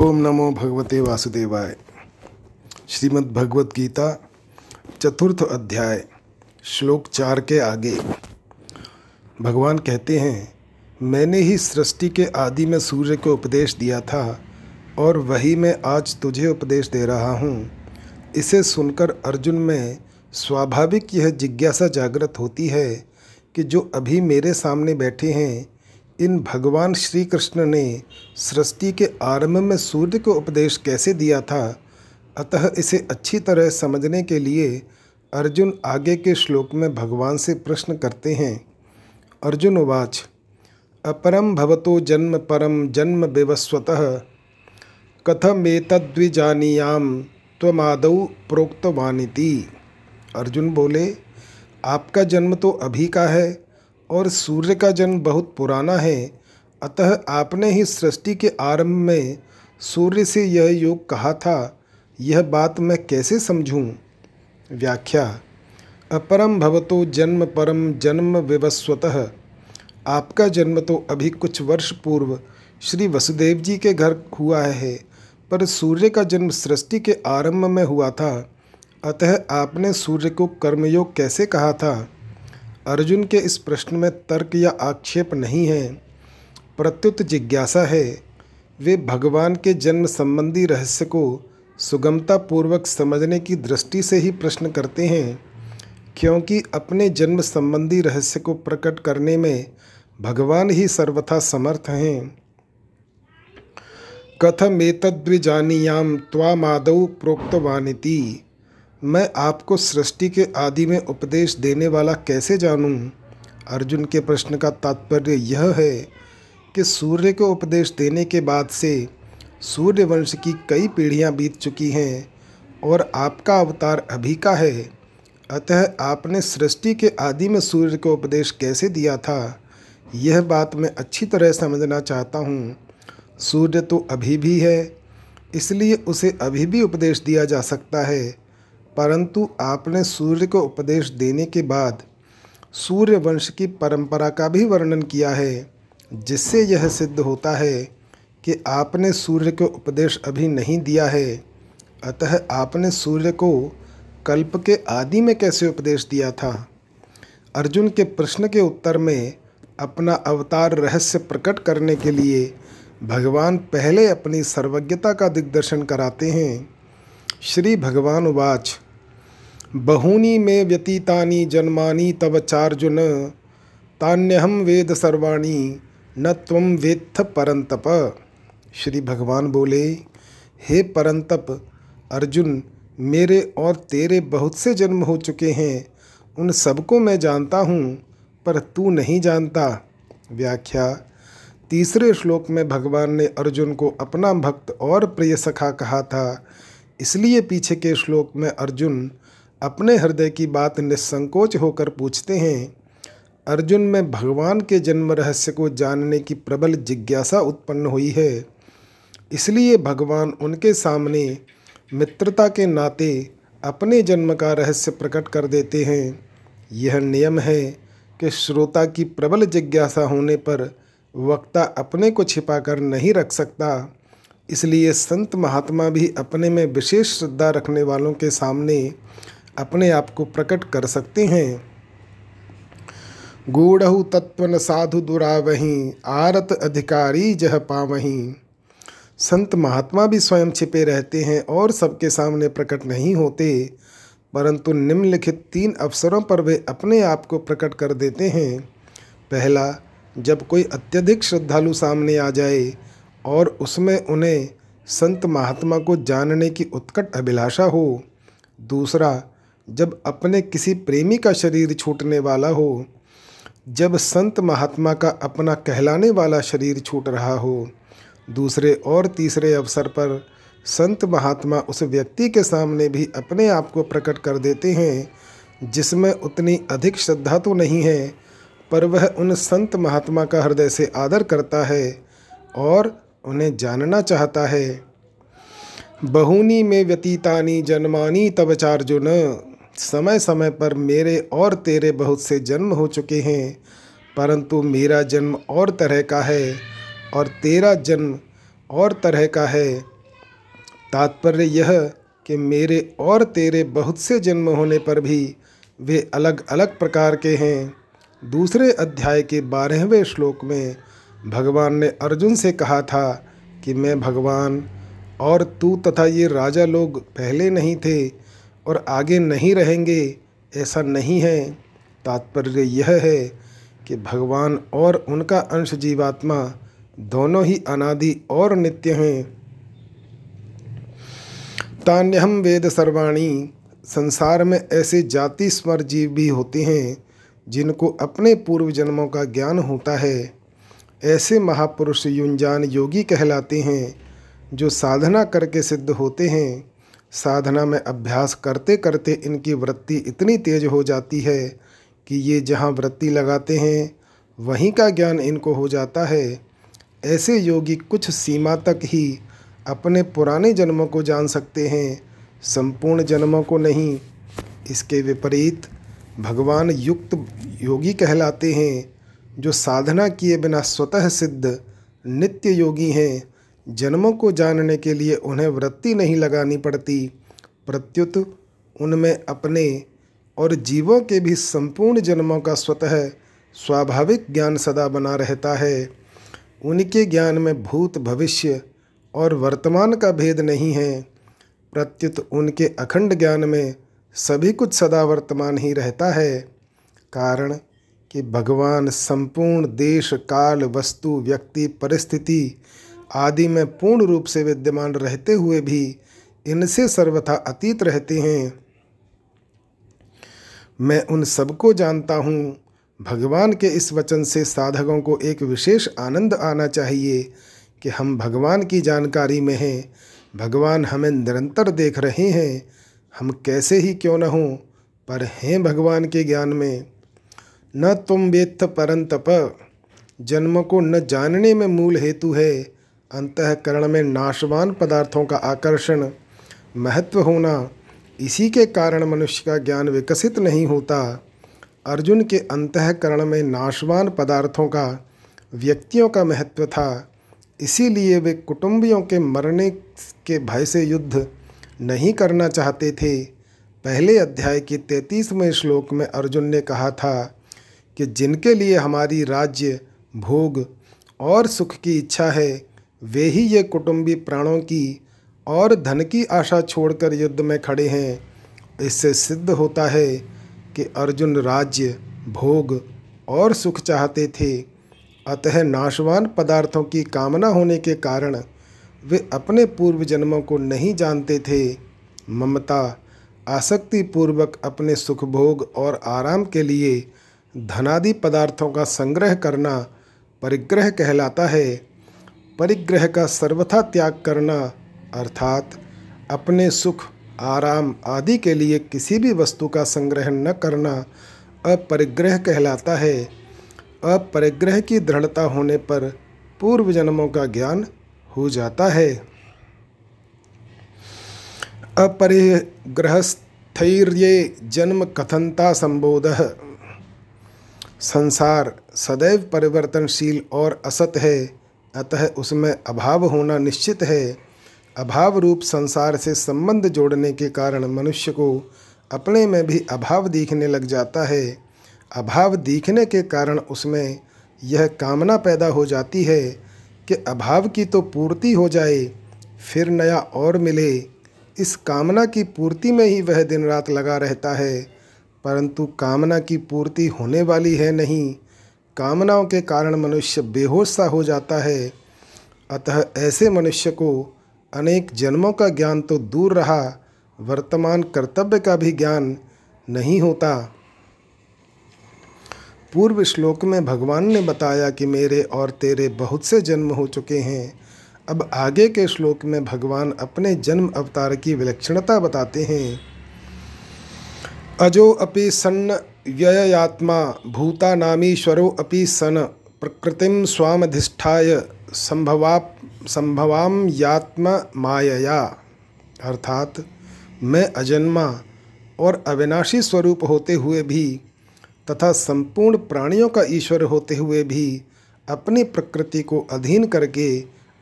ओम नमो भगवते वासुदेवाय। श्रीमद् भगवत गीता चतुर्थ अध्याय, श्लोक चार के आगे। भगवान कहते हैं, मैंने ही सृष्टि के आदि में सूर्य को उपदेश दिया था, और वही मैं आज तुझे उपदेश दे रहा हूँ। इसे सुनकर अर्जुन में स्वाभाविक यह जिज्ञासा जागृत होती है कि जो अभी मेरे सामने बैठे हैं इन भगवान श्री कृष्ण ने सृष्टि के आरंभ में सूर्य को उपदेश कैसे दिया था? अतः इसे अच्छी तरह समझने के लिए अर्जुन आगे के श्लोक में भगवान से प्रश्न करते हैं। अर्जुन उवाच अपरम भवतो जन्म परम जन्म विवस्वतः। कथमेतद्विजानीयाम त्वमादौ प्रोक्तवानिति। अर्जुन बोले, आपका जन्म तो अभी का है। और सूर्य का जन्म बहुत पुराना है। अतः आपने ही सृष्टि के आरंभ में सूर्य से यह योग कहा था। यह बात मैं कैसे समझूं? व्याख्या। अपरम भवतो जन्म परम जन्म विवस्वतः। आपका जन्म तो अभी कुछ वर्ष पूर्व श्री वसुदेव जी के घर हुआ है, पर सूर्य का जन्म सृष्टि के आरंभ में हुआ था। अतः आपने सूर्य को कर्मयोग कैसे कहा था? अर्जुन के इस प्रश्न में तर्क या आक्षेप नहीं है। प्रत्युत जिज्ञासा है, वे भगवान के जन्म संबंधी रहस्य को सुगमता पूर्वक समझने की दृष्टि से ही प्रश्न करते हैं, क्योंकि अपने जन्म संबंधी रहस्य को प्रकट करने में भगवान ही सर्वथा समर्थ हैं। कथमेतद्विजानीयाम त्वामादौ प्रोक्तवानिति। मैं आपको सृष्टि के आदि में उपदेश देने वाला कैसे जानूं? अर्जुन के प्रश्न का तात्पर्य यह है कि सूर्य को उपदेश देने के बाद से सूर्य वंश की कई पीढ़ियाँ बीत चुकी हैं और आपका अवतार अभी का है। अतः आपने सृष्टि के आदि में सूर्य को उपदेश कैसे दिया था? यह बात मैं अच्छी तरह समझना चाहता हूँ। सूर्य तो अभी भी है, इसलिए उसे अभी भी उपदेश दिया जा सकता है। परंतु आपने सूर्य को उपदेश देने के बाद सूर्य वंश की परंपरा का भी वर्णन किया है, जिससे यह सिद्ध होता है कि आपने सूर्य को उपदेश अभी नहीं दिया है। अतः आपने सूर्य को कल्प के आदि में कैसे उपदेश दिया था? अर्जुन के प्रश्न के उत्तर में अपना अवतार रहस्य प्रकट करने के लिए भगवान पहले अपनी सर्वज्ञता का दिग्दर्शन कराते हैं। श्री भगवान उवाच। बहूनी में व्यतीतानि जन्मानि तव चार्जुन। तान्यहम वेद सर्वाणी, न त्वम वेत्थ परंतप श्री भगवान बोले, हे परंतप अर्जुन, मेरे और तेरे बहुत से जन्म हो चुके हैं। उन सबको मैं जानता हूँ, पर तू नहीं जानता। व्याख्या। तीसरे श्लोक में भगवान ने अर्जुन को अपना भक्त और प्रिय सखा कहा था। इसलिए पीछे के श्लोक में अर्जुन अपने हृदय की बात निसंकोच होकर पूछते हैं, अर्जुन में भगवान के जन्म रहस्य को जानने की प्रबल जिज्ञासा उत्पन्न हुई है। इसलिए भगवान उनके सामने मित्रता के नाते अपने जन्म का रहस्य प्रकट कर देते हैं। यह नियम है कि श्रोता की प्रबल जिज्ञासा होने पर वक्ता अपने को छिपा कर नहीं रख सकता। इसलिए संत महात्मा भी अपने में विशेष श्रद्धा रखने वालों के सामने अपने आप को प्रकट कर सकते हैं। गूढ़ तत्वन साधु दुरावही, आरत अधिकारी जह पावही। संत महात्मा भी स्वयं छिपे रहते हैं और सबके सामने प्रकट नहीं होते, परंतु निम्नलिखित तीन अवसरों पर वे अपने आप को प्रकट कर देते हैं। पहला, जब कोई अत्यधिक श्रद्धालु सामने आ जाए और उसमें उन्हें संत महात्मा को जानने की उत्कट अभिलाषा हो। दूसरा जब अपने किसी प्रेमी का शरीर छूटने वाला हो, जब संत महात्मा का अपना कहलाने वाला शरीर छूट रहा हो, दूसरे और तीसरे अवसर पर संत महात्मा उस व्यक्ति के सामने भी अपने आप को प्रकट कर देते हैं, जिसमें उतनी अधिक श्रद्धा तो नहीं है, पर वह उन संत महात्मा का हृदय से आदर करता है और उन्हें जानना चाहता है। बहुनी में व्यतीतानी जन्मानी तब चार्जुन। समय समय पर मेरे और तेरे बहुत से जन्म हो चुके हैं, परंतु मेरा जन्म और तरह का है और तेरा जन्म और तरह का है। तात्पर्य यह कि मेरे और तेरे बहुत से जन्म होने पर भी वे अलग अलग प्रकार के हैं। दूसरे अध्याय के बारहवें श्लोक में भगवान ने अर्जुन से कहा था कि मैं भगवान और तू तथा ये राजा लोग पहले नहीं थे और आगे नहीं रहेंगे, ऐसा नहीं है। तात्पर्य यह है कि भगवान और उनका अंश जीवात्मा दोनों ही अनादि और नित्य हैं। तान्यहम वेद सर्वाणी, संसार में ऐसे जाति स्मर जीव भी होते हैं, जिनको अपने पूर्व जन्मों का ज्ञान होता है। ऐसे महापुरुष युंजान योगी कहलाते हैं, जो साधना करके सिद्ध होते हैं। साधना में अभ्यास करते करते इनकी वृत्ति इतनी तेज हो जाती है कि ये जहाँ वृत्ति लगाते हैं, वहीं का ज्ञान इनको हो जाता है। ऐसे योगी कुछ सीमा तक ही अपने पुराने जन्मों को जान सकते हैं, संपूर्ण जन्मों को नहीं। इसके विपरीत, भगवान युक्त योगी कहलाते हैं, जो साधना किए बिना स्वतः सिद्ध, नित्य योगी हैं। जन्मों को जानने के लिए उन्हें वृत्ति नहीं लगानी पड़ती। प्रत्युत उनमें अपने और जीवों के भी संपूर्ण जन्मों का स्वतः स्वाभाविक ज्ञान सदा बना रहता है। उनके ज्ञान में भूत, भविष्य और वर्तमान का भेद नहीं है। प्रत्युत उनके अखंड ज्ञान में सभी कुछ सदा वर्तमान ही रहता है। कारण कि भगवान संपूर्ण देश, काल, वस्तु, व्यक्ति, परिस्थिति आदि में पूर्ण रूप से विद्यमान रहते हुए भी इनसे सर्वथा अतीत रहते हैं। मैं उन सबको जानता हूँ। भगवान के इस वचन से साधकों को एक विशेष आनंद आना चाहिए कि हम भगवान की जानकारी में हैं। भगवान हमें निरंतर देख रहे हैं। हम कैसे ही क्यों न हों, पर हैं भगवान के ज्ञान में। न तुम वेत्थ परंतप, जन्म को न जानने में मूल हेतु है। अंतकरण में नाशवान पदार्थों का आकर्षण, महत्व होना, इसी के कारण मनुष्य का ज्ञान विकसित नहीं होता। अर्जुन के अंतकरण में नाशवान पदार्थों का, व्यक्तियों का महत्व था। इसीलिए वे कुटुंबियों के मरने के भय से युद्ध नहीं करना चाहते थे। पहले अध्याय के तैतीसवें श्लोक में अर्जुन ने कहा था कि जिनके लिए हमारी राज्य, भोग और सुख की इच्छा है वे ही ये कुटुंबी प्राणों की और धन की आशा छोड़कर युद्ध में खड़े हैं। इससे सिद्ध होता है कि अर्जुन राज्य, भोग और सुख चाहते थे। अतः नाशवान पदार्थों की कामना होने के कारण वे अपने पूर्व जन्मों को नहीं जानते थे। ममता आसक्ति पूर्वक अपने सुख भोग और आराम के लिए धनादि पदार्थों का संग्रह करना परिग्रह कहलाता है। परिग्रह का सर्वथा त्याग करना, अर्थात अपने सुख, आराम आदि के लिए किसी भी वस्तु का संग्रह न करना, अपरिग्रह कहलाता है। अपरिग्रह की दृढ़ता होने पर पूर्व जन्मों का ज्ञान हो जाता है। अपरिग्रहस्थैर्य जन्म कथनता संबोध। संसार सदैव परिवर्तनशील और असत है। अतः उसमें अभाव होना निश्चित है। अभाव रूप संसार से संबंध जोड़ने के कारण मनुष्य को अपने में भी अभाव दिखने लग जाता है। अभाव दिखने के कारण उसमें यह कामना पैदा हो जाती है कि अभाव की तो पूर्ति हो जाए, फिर नया और मिले। इस कामना की पूर्ति में ही वह दिन रात लगा रहता है, परंतु कामना की पूर्ति होने वाली है नहीं। कामनाओं के कारण मनुष्य बेहोश सा हो जाता है। अतः ऐसे मनुष्य को अनेक जन्मों का ज्ञान तो दूर रहा, वर्तमान कर्तव्य का भी ज्ञान नहीं होता। पूर्व श्लोक में भगवान ने बताया कि मेरे और तेरे बहुत से जन्म हो चुके हैं। अब आगे के श्लोक में भगवान अपने जन्म अवतार की विलक्षणता बताते हैं। अजो अपि सन्न व्ययात्मा भूता नामीश्वरो अपि सन। प्रकृतिम स्वामधिष्ठाय संभवा संभवाम यात्म मायया। अर्थात मैं अजन्मा और अविनाशी स्वरूप होते हुए भी तथा संपूर्ण प्राणियों का ईश्वर होते हुए भी अपनी प्रकृति को अधीन करके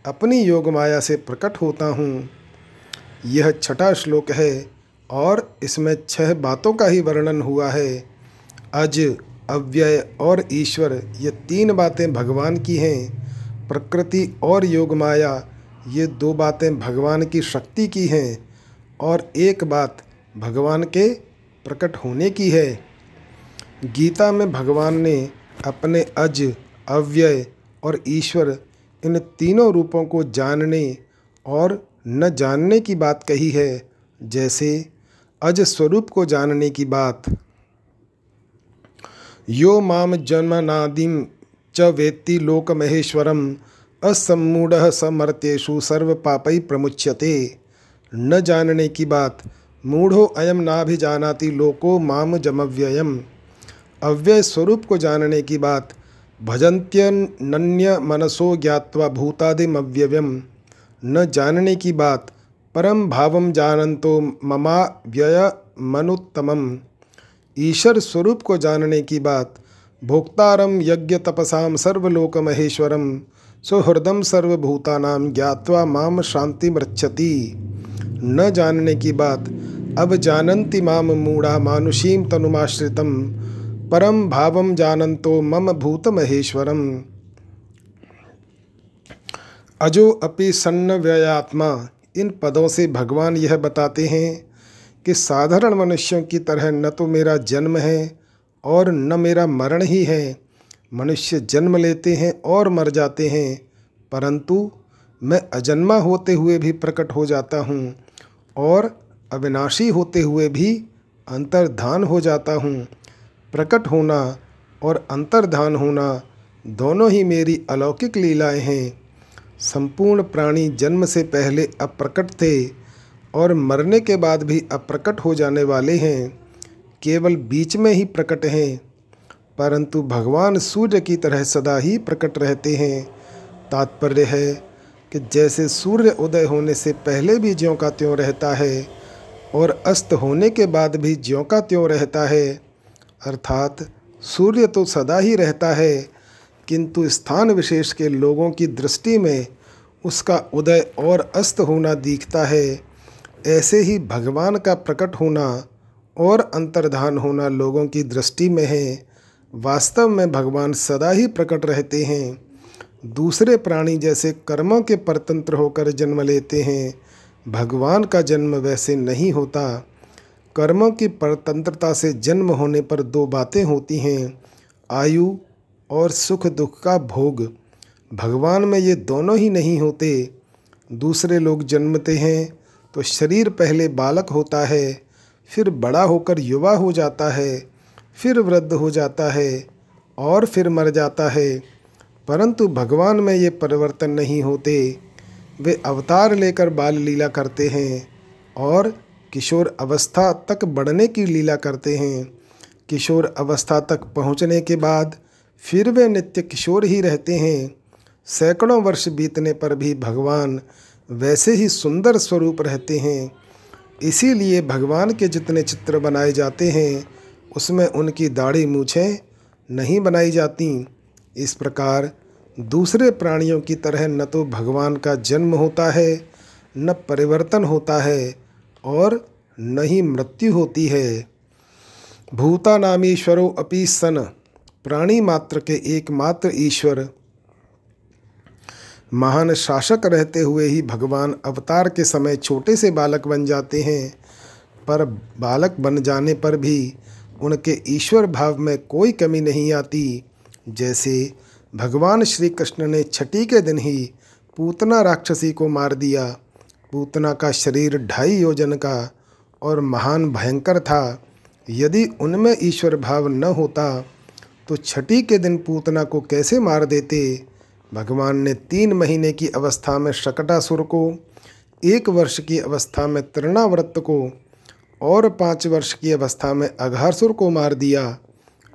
अपनी योग माया से प्रकट होता हूँ। यह छठा श्लोक है और इसमें छह बातों का ही वर्णन हुआ है। अज, अव्यय और ईश्वर ये तीन बातें भगवान की हैं। प्रकृति और योग माया ये दो बातें भगवान की शक्ति की हैं और एक बात भगवान के प्रकट होने की है। गीता में भगवान ने अपने अज, अव्यय और ईश्वर इन तीनों रूपों को जानने और न जानने की बात कही है। जैसे अज स्वरूप को जानने की बात। यो माम जन्मनादिम च वेत्ति लोक महेश्वरम असमूढ़ समर्त्येषु सर्व पापई प्रमुच्यते। न जानने की बात, मूढ़ो अयम नाभिजानाति लोको माम जमव्ययम। अव्यय स्वरूप को जानने की बात भजन्त्यन्य मनसो ज्ञात्वा भूतादिमव्ययम। न जानने की बात, परम भावम जानंतो ममा व्यय मनुत्तमम ईश्वर स्वरूप को जानने की बात। भोक्तारम यज्ञ तपसाम सर्वलोक महेश्वरम सुहृदम सर्वभूतानाम ज्ञात्वा माम शांति मृक्षति न जानने की बात, अब जानन्ति माम मूढ़ा मानुषीम तनुमाश्रितम परम भावम जानंतो मम भूत महेश्वरम अजो अपि सन्न व्ययात्मा इन पदों से भगवान यह बताते हैं कि साधारण मनुष्यों की तरह न तो मेरा जन्म है और न मेरा मरण ही है। मनुष्य जन्म लेते हैं और मर जाते हैं, परंतु मैं अजन्मा होते हुए भी प्रकट हो जाता हूँ और अविनाशी होते हुए भी अंतर्धान हो जाता हूँ। प्रकट होना और अंतर्धान होना दोनों ही मेरी अलौकिक लीलाएँ हैं। संपूर्ण प्राणी जन्म से पहले अप्रकट थे और मरने के बाद भी अप्रकट हो जाने वाले हैं, केवल बीच में ही प्रकट हैं, परंतु भगवान सूर्य की तरह सदा ही प्रकट रहते हैं। तात्पर्य है कि जैसे सूर्य उदय होने से पहले भी ज्यों का त्यों रहता है, और अस्त होने के बाद भी ज्यों का त्यों रहता है, अर्थात सूर्य तो सदा ही रहता है, किंतु स्थान विशेष के लोगों की दृष्टि में उसका उदय और अस्त होना दिखता है। ऐसे ही भगवान का प्रकट होना और अंतर्धान होना लोगों की दृष्टि में है। वास्तव में भगवान सदा ही प्रकट रहते हैं। दूसरे प्राणी जैसे कर्मों के परतंत्र होकर जन्म लेते हैं। भगवान का जन्म वैसे नहीं होता। कर्मों की परतंत्रता से जन्म होने पर दो बातें होती हैं, आयु और सुख दुख का भोग। भगवान में ये दोनों ही नहीं होते। दूसरे लोग जन्मते हैं तो शरीर पहले बालक होता है, फिर बड़ा होकर युवा हो जाता है, फिर वृद्ध हो जाता है और फिर मर जाता है। परंतु भगवान में ये परिवर्तन नहीं होते। वे अवतार लेकर बाल लीला करते हैं और किशोर अवस्था तक बढ़ने की लीला करते हैं। किशोर अवस्था तक पहुँचने के बाद फिर वे नित्य किशोर ही रहते हैं। सैकड़ों वर्ष बीतने पर भी भगवान वैसे ही सुंदर स्वरूप रहते हैं। इसीलिए भगवान के जितने चित्र बनाए जाते हैं, उसमें उनकी दाढ़ी मूछें नहीं बनाई जाती। इस प्रकार दूसरे प्राणियों की तरह न तो भगवान का जन्म होता है, न परिवर्तन होता है और न ही मृत्यु होती है। भूता नामीश्वरो अपि सन, प्राणी मात्र के एकमात्र ईश्वर। महान शासक रहते हुए ही भगवान अवतार के समय छोटे से बालक बन जाते हैं। पर बालक बन जाने पर भी उनके ईश्वर भाव में कोई कमी नहीं आती। जैसे भगवान श्री कृष्ण ने छठी के दिन ही पूतना राक्षसी को मार दिया। पूतना का शरीर ढाई योजन का और महान भयंकर था। यदि उनमें ईश्वर भाव न होता तो छठी के दिन पूतना को कैसे मार देते? भगवान ने तीन महीने की अवस्था में शकटासुर को, एक वर्ष की अवस्था में तृणाव्रत को और पाँच वर्ष की अवस्था में अघासुर को मार दिया।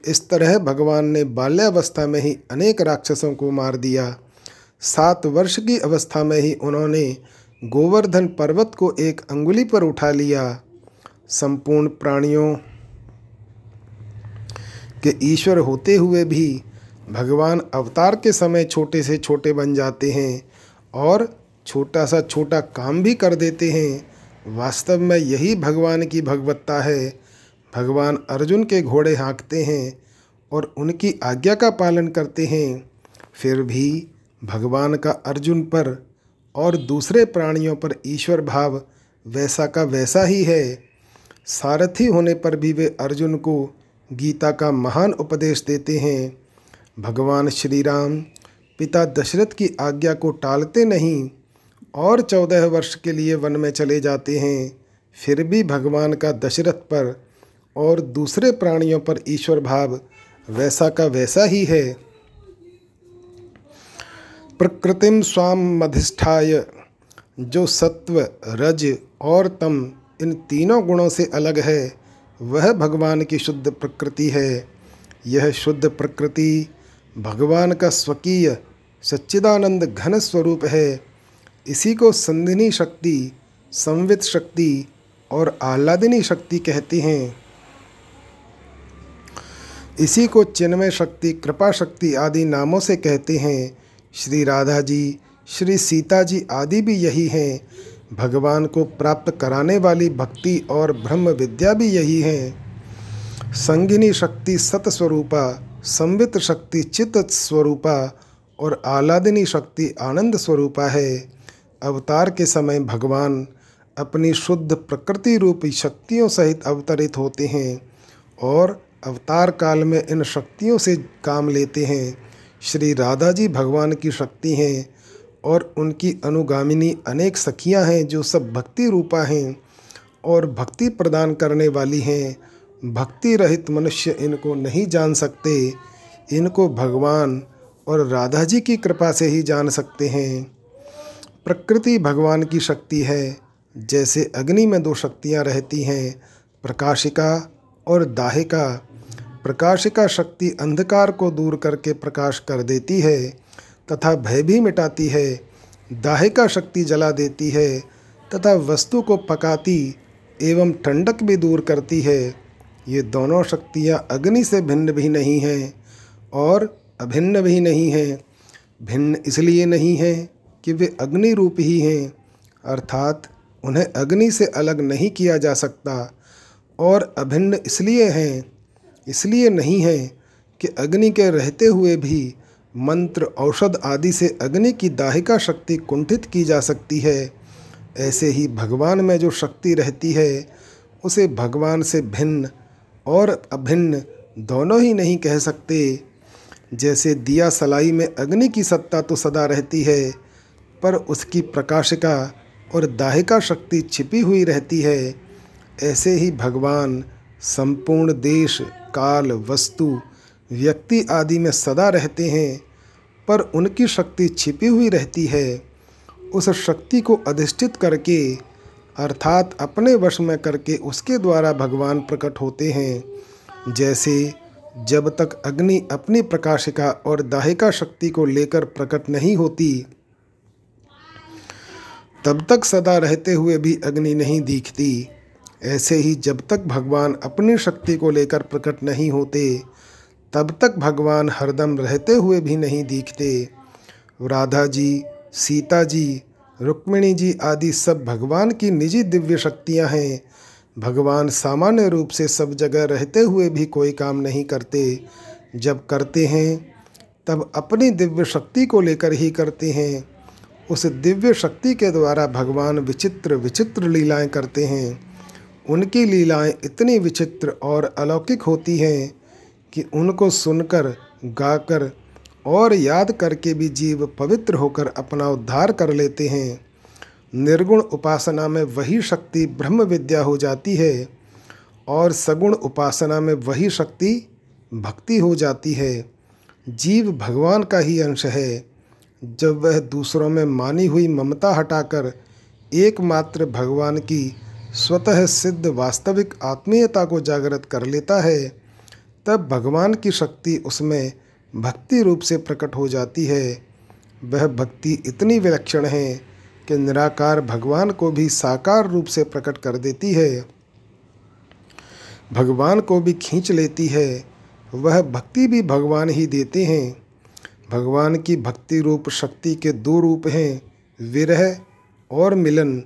इस तरह भगवान ने बाल्यावस्था में ही अनेक राक्षसों को मार दिया। सात वर्ष की अवस्था में ही उन्होंने गोवर्धन पर्वत को एक अंगुली पर उठा लिया। संपूर्ण प्राणियों के ईश्वर होते हुए भी भगवान अवतार के समय छोटे से छोटे बन जाते हैं और छोटा सा छोटा काम भी कर देते हैं। वास्तव में यही भगवान की भगवत्ता है। भगवान अर्जुन के घोड़े हाँकते हैं और उनकी आज्ञा का पालन करते हैं। फिर भी भगवान का अर्जुन पर और दूसरे प्राणियों पर ईश्वर भाव वैसा का वैसा ही है। सारथी होने पर भी वे अर्जुन को गीता का महान उपदेश देते हैं। भगवान श्री राम पिता दशरथ की आज्ञा को टालते नहीं और चौदह वर्ष के लिए वन में चले जाते हैं, फिर भी भगवान का दशरथ पर और दूसरे प्राणियों पर ईश्वर भाव वैसा का वैसा ही है। प्रकृतिम स्वाम अधिष्ठाय जो सत्व, रज और तम इन तीनों गुणों से अलग है, वह भगवान की शुद्ध प्रकृति है। यह शुद्ध प्रकृति भगवान का स्वकीय सच्चिदानंद घन स्वरूप है। इसी को संधिनी शक्ति, संवित शक्ति और आह्लादिनी शक्ति कहते हैं। इसी को चिन्मय शक्ति, कृपा शक्ति आदि नामों से कहते हैं। श्री राधा जी, श्री सीता जी आदि भी यही हैं। भगवान को प्राप्त कराने वाली भक्ति और ब्रह्म विद्या भी यही है। संगिनी शक्ति सत स्वरूपा संवित शक्ति चित्त स्वरूपा और आलादिनी शक्ति आनंद स्वरूपा है। अवतार के समय भगवान अपनी शुद्ध प्रकृति रूपी शक्तियों सहित अवतरित होते हैं और अवतार काल में इन शक्तियों से काम लेते हैं। श्री राधा जी भगवान की शक्ति हैं और उनकी अनुगामिनी अनेक सखियाँ हैं जो सब भक्ति रूपा हैं और भक्ति प्रदान करने वाली हैं। भक्ति रहित मनुष्य इनको नहीं जान सकते, इनको भगवान और राधा जी की कृपा से ही जान सकते हैं। प्रकृति भगवान की शक्ति है, जैसे अग्नि में दो शक्तियाँ रहती हैं, प्रकाशिका और दाहिका। प्रकाशिका शक्ति अंधकार को दूर करके प्रकाश कर देती है तथा भय भी मिटाती है, दाहिका शक्ति जला देती है तथा वस्तु को पकाती एवं ठंडक भी दूर करती है। ये दोनों शक्तियाँ अग्नि से भिन्न भी नहीं हैं और अभिन्न भी नहीं हैं। भिन्न इसलिए नहीं हैं कि वे अग्नि रूप ही हैं, अर्थात उन्हें अग्नि से अलग नहीं किया जा सकता और अभिन्न इसलिए हैं, इसलिए नहीं है कि अग्नि के रहते हुए भी मंत्र, औषध आदि से अग्नि की दाहिका शक्ति कुंठित की जा सकती है। ऐसे ही भगवान में जो शक्ति रहती है, उसे भगवान से भिन्न और अभिन्न दोनों ही नहीं कह सकते। जैसे दिया सलाई में अग्नि की सत्ता तो सदा रहती है, पर उसकी प्रकाशिका और दाहिका शक्ति छिपी हुई रहती है। ऐसे ही भगवान, संपूर्ण देश, काल, वस्तु, व्यक्ति आदि में सदा रहते हैं, पर उनकी शक्ति छिपी हुई रहती है। उस शक्ति को अधिष्ठित करके अर्थात अपने वश में करके उसके द्वारा भगवान प्रकट होते हैं। जैसे, जब तक अग्नि अपनी प्रकाशिका और दाहिका शक्ति को लेकर प्रकट नहीं होती, तब तक सदा रहते हुए भी अग्नि नहीं दिखती। ऐसे ही जब तक भगवान अपनी शक्ति को लेकर प्रकट नहीं होते, तब तक भगवान हरदम रहते हुए भी नहीं दिखते। राधा जी, सीता जी रुक्मिणी जी आदि सब भगवान की निजी दिव्य शक्तियाँ हैं। भगवान सामान्य रूप से सब जगह रहते हुए भी कोई काम नहीं करते। जब करते हैं, तब अपनी दिव्य शक्ति को लेकर ही करते हैं। उस दिव्य शक्ति के द्वारा भगवान विचित्र विचित्र लीलाएँ करते हैं। उनकी लीलाएँ इतनी विचित्र और अलौकिक होती हैं कि उनको सुनकर गाकर और याद करके भी जीव पवित्र होकर अपना उद्धार कर लेते हैं। निर्गुण उपासना में वही शक्ति ब्रह्म विद्या हो जाती है और सगुण उपासना में वही शक्ति भक्ति हो जाती है। जीव भगवान का ही अंश है। जब वह दूसरों में मानी हुई ममता हटाकर एकमात्र भगवान की स्वतः सिद्ध वास्तविक आत्मीयता को जागृत कर लेता है, तब भगवान की शक्ति उसमें भक्ति रूप से प्रकट हो जाती है। वह भक्ति इतनी विलक्षण है कि निराकार भगवान को भी साकार रूप से प्रकट कर देती है। भगवान को भी खींच लेती है। वह भक्ति भी भगवान ही देते हैं। भगवान की भक्ति रूप शक्ति के दो रूप हैं, विरह और मिलन।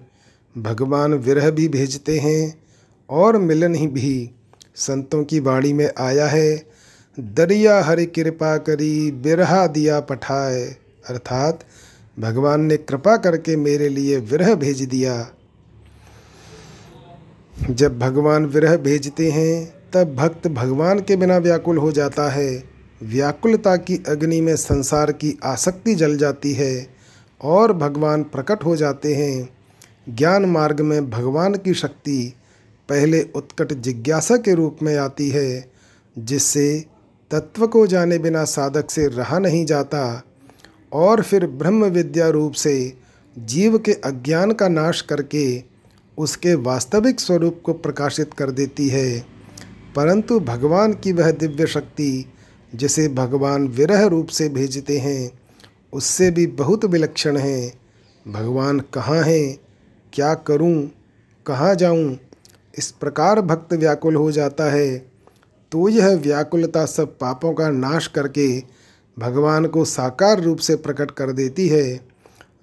भगवान विरह भी भेजते हैं और मिलन ही भी। संतों की वाणी में आया है दरिया हरि कृपा करी, बिरहा दिया पठाए। अर्थात, भगवान ने कृपा करके मेरे लिए विरह भेज दिया। जब भगवान विरह भेजते हैं, तब भक्त भगवान के बिना व्याकुल हो जाता है। व्याकुलता की अग्नि में संसार की आसक्ति जल जाती है और भगवान प्रकट हो जाते हैं। ज्ञान मार्ग में भगवान की शक्ति पहले उत्कट जिज्ञासा के रूप में आती है, जिससे तत्व को जाने बिना साधक से रहा नहीं जाता और फिर ब्रह्म विद्या रूप से जीव के अज्ञान का नाश करके उसके वास्तविक स्वरूप को प्रकाशित कर देती है। परंतु भगवान की वह दिव्य शक्ति, जिसे भगवान विरह रूप से भेजते हैं, उससे भी बहुत विलक्षण है। भगवान कहाँ हैं? क्या करूँ? कहाँ जाऊँ? इस प्रकार भक्त व्याकुल हो जाता है। तो यह व्याकुलता सब पापों का नाश करके भगवान को साकार रूप से प्रकट कर देती है।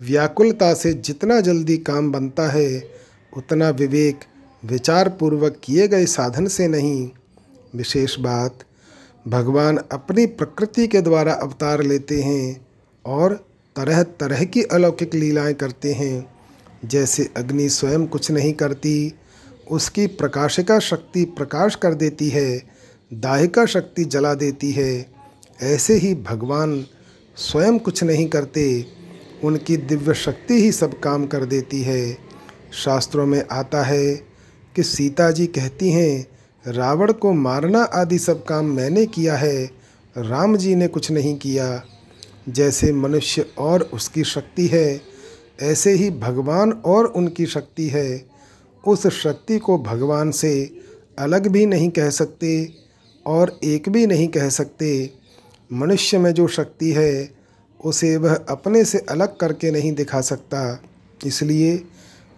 व्याकुलता से जितना जल्दी काम बनता है, उतना विवेक विचार पूर्वक किए गए साधन से नहीं। विशेष बात, भगवान अपनी प्रकृति के द्वारा अवतार लेते हैं और तरह तरह की अलौकिक लीलाएँ करते हैं। जैसे अग्नि स्वयं कुछ नहीं करती, उसकी प्रकाशिका शक्ति प्रकाश कर देती है। दाहिका शक्ति जला देती है। ऐसे ही भगवान स्वयं कुछ नहीं करते, उनकी दिव्य शक्ति ही सब काम कर देती है। शास्त्रों में आता है कि सीता जी कहती हैं, रावण को मारना आदि सब काम मैंने किया है, राम जी ने कुछ नहीं किया। जैसे मनुष्य और उसकी शक्ति है, ऐसे ही भगवान और उनकी शक्ति है। उस शक्ति को भगवान से अलग भी नहीं कह सकते। और एक भी नहीं कह सकते। मनुष्य में जो शक्ति है, उसे वह अपने से अलग करके नहीं दिखा सकता। इसलिए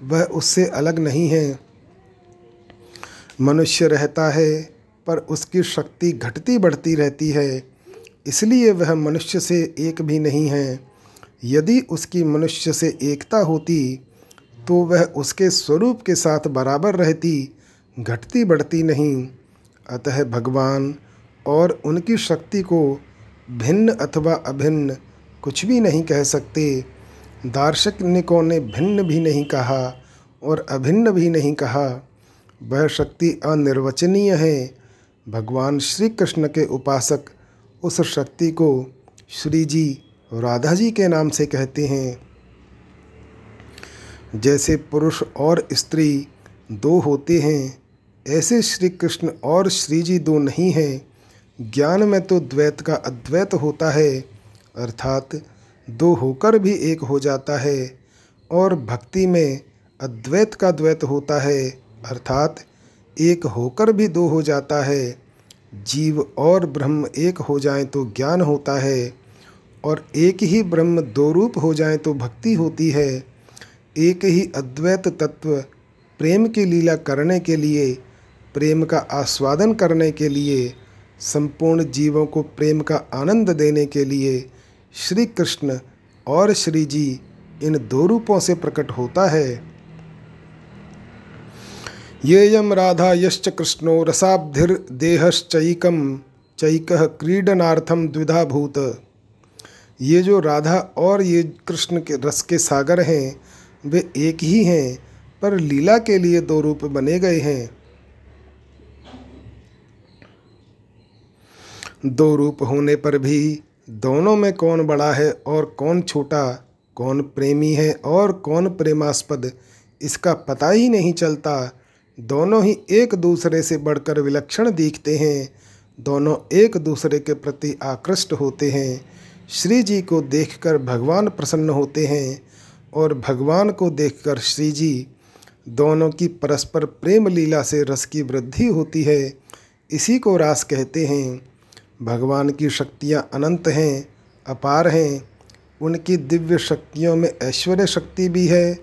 वह उससे अलग नहीं है। मनुष्य रहता है, पर उसकी शक्ति घटती बढ़ती रहती है। इसलिए वह मनुष्य से एक भी नहीं है। यदि उसकी मनुष्य से एकता होती तो वह उसके स्वरूप के साथ बराबर रहती, घटती बढ़ती नहीं। अतः भगवान और उनकी शक्ति को भिन्न अथवा अभिन्न कुछ भी नहीं कह सकते। दार्शनिकों ने भिन्न भी नहीं कहा और अभिन्न भी नहीं कहा। वह शक्ति अनिर्वचनीय है। भगवान श्री कृष्ण के उपासक उस शक्ति को श्री जी राधा जी के नाम से कहते हैं। जैसे पुरुष और स्त्री दो होते हैं ऐसे श्री कृष्ण और श्री जी दो नहीं हैं। ज्ञान में तो द्वैत का अद्वैत होता है, अर्थात दो होकर भी एक हो जाता है, और भक्ति में अद्वैत का द्वैत होता है, अर्थात एक होकर भी दो हो जाता है। जीव और ब्रह्म एक हो जाएँ तो ज्ञान होता है, और एक ही ब्रह्म दो रूप हो जाएँ तो भक्ति होती है। एक ही अद्वैत तत्व प्रेम की लीला करने के लिए प्रेम का आस्वादन करने के लिए, संपूर्ण जीवों को प्रेम का आनंद देने के लिए श्री कृष्ण और श्री जी इन दो रूपों से प्रकट होता है। ये यम राधा यश्च कृष्णो रसाब्धिर्देहश्चैकम चैक क्रीडनार्थम द्विधा भूत ये जो राधा और ये कृष्ण के रस के सागर हैं, वे एक ही हैं, पर लीला के लिए दो रूप बने गए हैं। दो रूप होने पर भी दोनों में कौन बड़ा है और कौन छोटा, कौन प्रेमी है और कौन प्रेमास्पद, इसका पता ही नहीं चलता। दोनों ही एक दूसरे से बढ़कर विलक्षण दिखते हैं। दोनों एक दूसरे के प्रति आकृष्ट होते हैं। श्री जी को देखकर भगवान प्रसन्न होते हैं और भगवान को देखकर श्री जी दोनों की परस्पर प्रेम लीला से रस की वृद्धि होती है। इसी को रास कहते हैं। भगवान की शक्तियाँ अनंत हैं, अपार हैं। उनकी दिव्य शक्तियों में ऐश्वर्य शक्ति भी है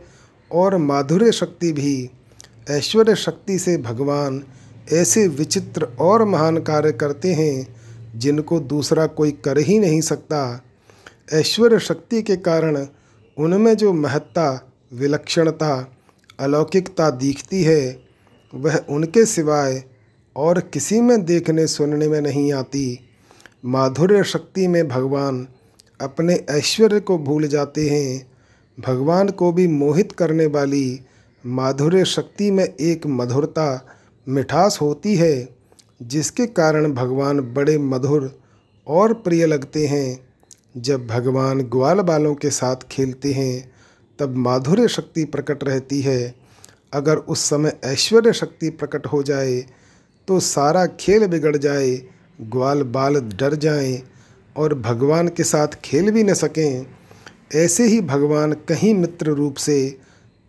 और माधुर्य शक्ति भी। ऐश्वर्य शक्ति से भगवान ऐसे विचित्र और महान कार्य करते हैं, जिनको दूसरा कोई कर ही नहीं सकता। ऐश्वर्य शक्ति के कारण उनमें जो महत्ता, विलक्षणता, अलौकिकता दिखती है, वह उनके सिवाय और किसी में देखने सुनने में नहीं आती। माधुर्य शक्ति में भगवान अपने ऐश्वर्य को भूल जाते हैं। भगवान को भी मोहित करने वाली माधुर्य शक्ति में एक मधुरता, मिठास होती है, जिसके कारण भगवान बड़े मधुर और प्रिय लगते हैं। जब भगवान ग्वाल बालों के साथ खेलते हैं, तब माधुर्य शक्ति प्रकट रहती है। अगर उस समय ऐश्वर्य शक्ति प्रकट हो जाए तो सारा खेल बिगड़ जाए ग्वाल बाल डर जाएँ और भगवान के साथ खेल भी न सकें, ऐसे ही भगवान कहीं मित्र रूप से,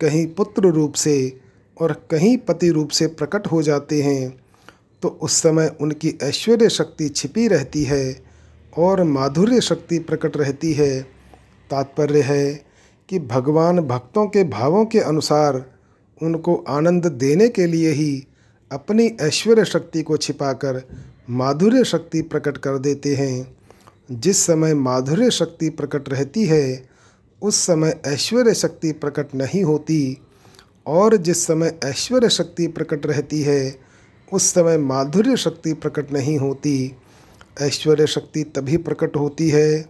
कहीं पुत्र रूप से और कहीं पति रूप से प्रकट हो जाते हैं तो उस समय उनकी ऐश्वर्य शक्ति छिपी रहती है और माधुर्य शक्ति प्रकट रहती है। तात्पर्य है कि भगवान भक्तों के भावों के अनुसार उनको आनंद देने के लिए ही अपनी ऐश्वर्य शक्ति को छिपाकर माधुर्य शक्ति प्रकट कर देते हैं। जिस समय माधुर्य शक्ति प्रकट रहती है, उस समय ऐश्वर्य शक्ति प्रकट नहीं होती और जिस समय ऐश्वर्य शक्ति प्रकट रहती है, उस समय माधुर्य शक्ति प्रकट नहीं होती। ऐश्वर्य शक्ति तभी प्रकट होती है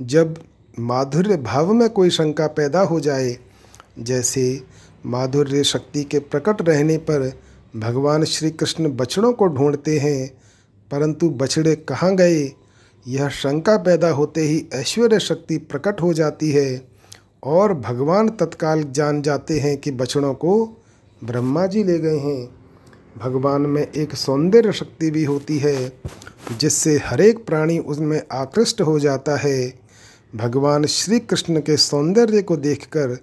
जब माधुर्य भाव में कोई शंका पैदा हो जाए। जैसे माधुर्य शक्ति के प्रकट रहने पर भगवान श्री कृष्ण बछड़ों को ढूंढते हैं, परंतु बछड़े कहाँ गए? यह शंका पैदा होते ही ऐश्वर्य शक्ति प्रकट हो जाती है और भगवान तत्काल जान जाते हैं कि बछड़ों को ब्रह्मा जी ले गए हैं। भगवान में एक सौंदर्य शक्ति भी होती है, जिससे हरेक प्राणी उसमें आकृष्ट हो जाता है। भगवान श्री कृष्ण के सौंदर्य को देखकर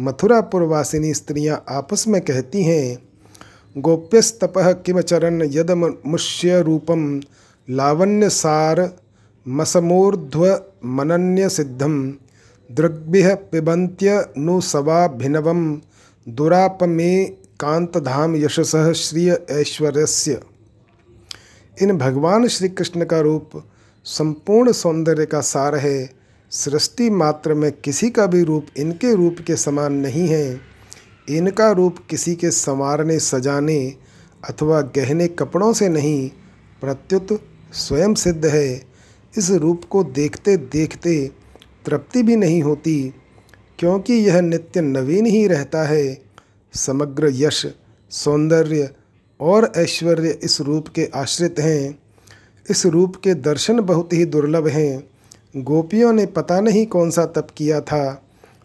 मथुरापुरवासिनी स्त्रियाँ आपस में कहती हैं गोप्यस्तप किमचरन यद मुष्य रूपम लावण्य सार मसमूर्ध्व मनन्य सिद्धम दृग्भ्य पिबंत्य नु सवाभिनवम दुरापमे कांतधाम यशस श्रिय ऐश्वर्यस्य। इन भगवान श्री कृष्ण का रूप संपूर्ण सौंदर्य का सार है, सृष्टि मात्र में किसी का भी रूप इनके रूप के समान नहीं है। इनका रूप किसी के संवारने, सजाने अथवा गहने कपड़ों से नहीं, प्रत्युत स्वयं सिद्ध है। इस रूप को देखते देखते तृप्ति भी नहीं होती, क्योंकि यह नित्य नवीन ही रहता है। समग्र यश, सौंदर्य और ऐश्वर्य इस रूप के आश्रित हैं। इस रूप के दर्शन बहुत ही दुर्लभ हैं। गोपियों ने पता नहीं कौन सा तप किया था।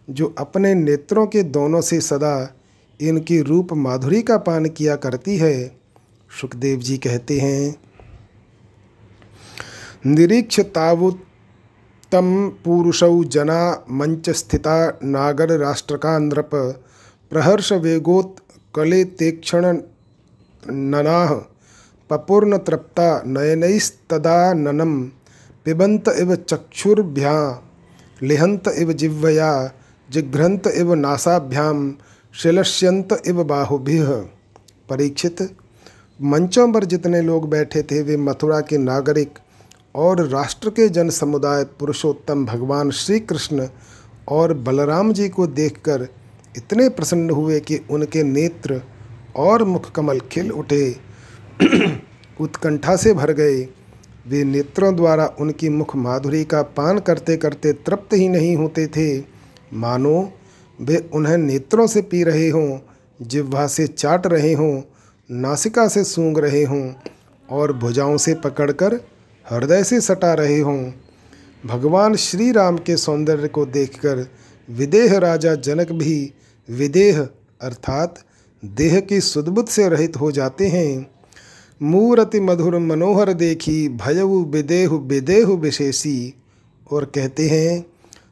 जो अपने नेत्रों के दोनों से सदा इनकी रूप माधुरी का पान किया करती है, सुखदेव जी कहते हैं निरीक्ष तावुत्तम पुरुषौ जना मंच स्थिता नागर राष्ट्र का नृप प्रहर्ष वेगोत कले तेक्षण ननाह पपूर्ण तृप्ता नयनैस्तदाननम पिबंत इव चक्षुर्भ्या लिहंत इव जिह्वया जिघ्रंत इव नासाभ्याम शिलस्यंत इव बाहुभि। परीक्षित मंचों पर जितने लोग बैठे थे वे मथुरा के नागरिक और राष्ट्र के जन समुदाय पुरुषोत्तम भगवान श्री कृष्ण और बलराम जी को देखकर इतने प्रसन्न हुए कि उनके नेत्र और मुख कमल खिल उठे। उत्कंठा से भर गए। वे नेत्रों द्वारा उनकी मुख माधुरी का पान करते करते तृप्त ही नहीं होते थे। मानो वे उन्हें नेत्रों से पी रहे हों, जिह्वा से चाट रहे हों, नासिका से सूंघ रहे हों, और भुजाओं से पकड़कर हृदय से सटा रहे हों। भगवान श्री राम के सौंदर्य को देखकर विदेह राजा जनक भी विदेह, अर्थात देह की सुदबुद से रहित हो जाते हैं। मूरति मधुर मनोहर देखी भयउ विदेहु विदेहु विशेषी, और कहते हैं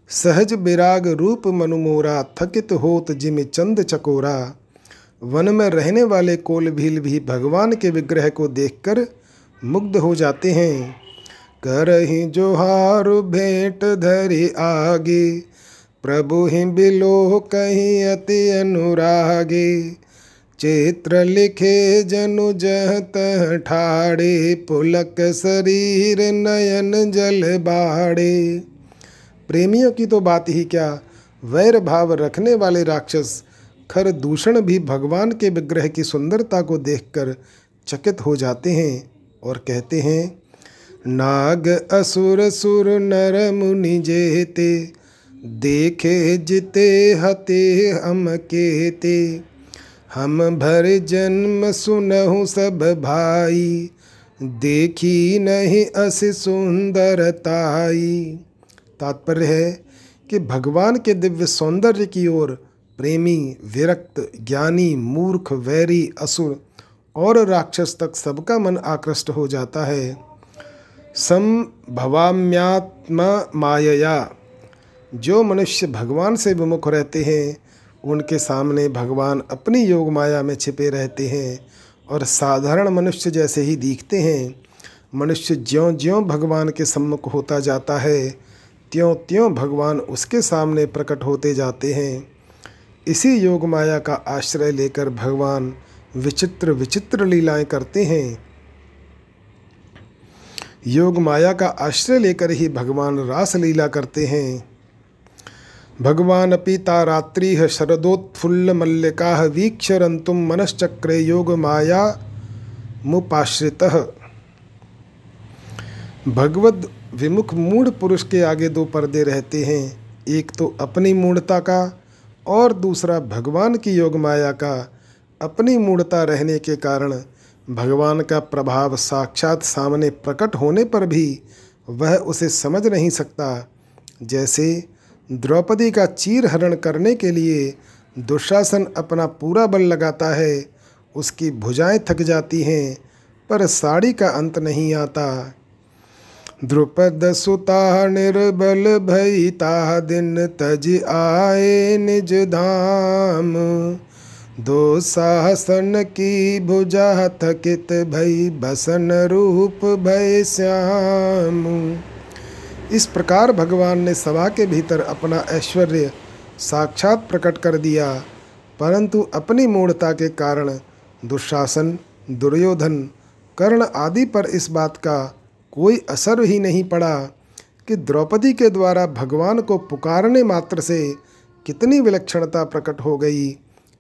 सहज विराग रूप मनुमोरा थकित होत जिम चंद चकोरा। वन में रहने वाले कोल भील भी भगवान के विग्रह को देखकर मुग्ध हो जाते हैं। कर ही जोहार भेंट धरी आगे, प्रभु ही बिलो कहीं अति अनुरागे। चित्र लिखे जनु जहत ठाड़े, पुलक शरीर नयन जल बाड़े। प्रेमियों की तो बात ही क्या? वैर भाव रखने वाले राक्षस, खर दूषण भी भगवान के विग्रह की सुंदरता को देखकर चकित हो जाते हैं और कहते हैं, नाग असुर सुर नर मुनि जेते, देखे जिते हते हम केते। हम भर जन्म सुनहु सब भाई, देखी नहीं अस सुंदरताई तात्पर्य है कि भगवान के दिव्य सौंदर्य की ओर प्रेमी, विरक्त, ज्ञानी, मूर्ख, वैरी, असुर और राक्षस तक सबका मन आकृष्ट हो जाता है। सम संभवाम्यात्मा मायया। जो मनुष्य भगवान से विमुख रहते हैं, उनके सामने भगवान अपनी योग माया में छिपे रहते हैं और साधारण मनुष्य जैसे ही दिखते हैं। मनुष्य ज्यों ज्यों भगवान के सम्मुख होता जाता है त्यों त्यों भगवान उसके सामने प्रकट होते जाते हैं। इसी योग माया का आश्रय लेकर भगवान विचित्र विचित्र लीलाएँ करते हैं। योग माया का आश्रय लेकर ही भगवान रास लीला करते हैं। भगवान पिता रात्रि शरदोत्फुल्ल मल्लिका वीक्षरंतुम मनश्चक्रे योग माया मुपाश्रित। भगवद विमुख मूढ़ पुरुष के आगे दो पर्दे रहते हैं। एक तो अपनी मूढ़ता का और दूसरा भगवान की योग माया का। अपनी मूढ़ता रहने के कारण भगवान का प्रभाव साक्षात सामने प्रकट होने पर भी वह उसे समझ नहीं सकता। जैसे द्रौपदी का चीर हरण करने के लिए दुशासन अपना पूरा बल लगाता है, उसकी भुजाएँ थक जाती हैं, पर साड़ी का अंत नहीं आता। द्रुपद सुता निर्बल भईता दिन तज आए निज धाम। दो साहसन की भुजा थकित भई बसन रूप भय श्याम। इस प्रकार भगवान ने सभा के भीतर अपना ऐश्वर्य साक्षात प्रकट कर दिया, परंतु अपनी मूढ़ता के कारण दुशासन, दुर्योधन, कर्ण आदि पर इस बात का कोई असर ही नहीं पड़ा कि द्रौपदी के द्वारा भगवान को पुकारने मात्र से कितनी विलक्षणता प्रकट हो गई।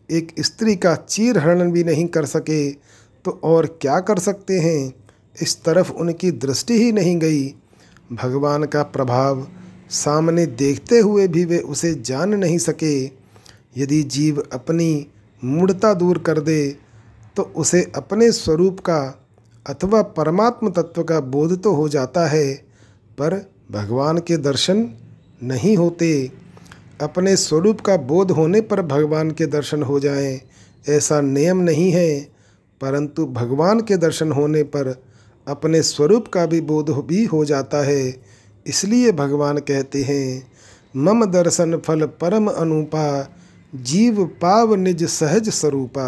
एक स्त्री का चीर हरण भी नहीं कर सके तो और क्या कर सकते हैं? इस तरफ़ उनकी दृष्टि ही नहीं गई। भगवान का प्रभाव सामने देखते हुए भी वे उसे जान नहीं सके। यदि जीव अपनी मूढ़ता दूर कर दे तो उसे अपने स्वरूप का अथवा परमात्म तत्व का बोध तो हो जाता है, पर भगवान के दर्शन नहीं होते। अपने स्वरूप का बोध होने पर भगवान के दर्शन हो जाएँ, ऐसा नियम नहीं है। परंतु भगवान के दर्शन होने पर अपने स्वरूप का भी बोध भी हो जाता है, इसलिए भगवान कहते हैं, मम दर्शन फल परम अनुपा, जीव पाव निज सहज स्वरूपा।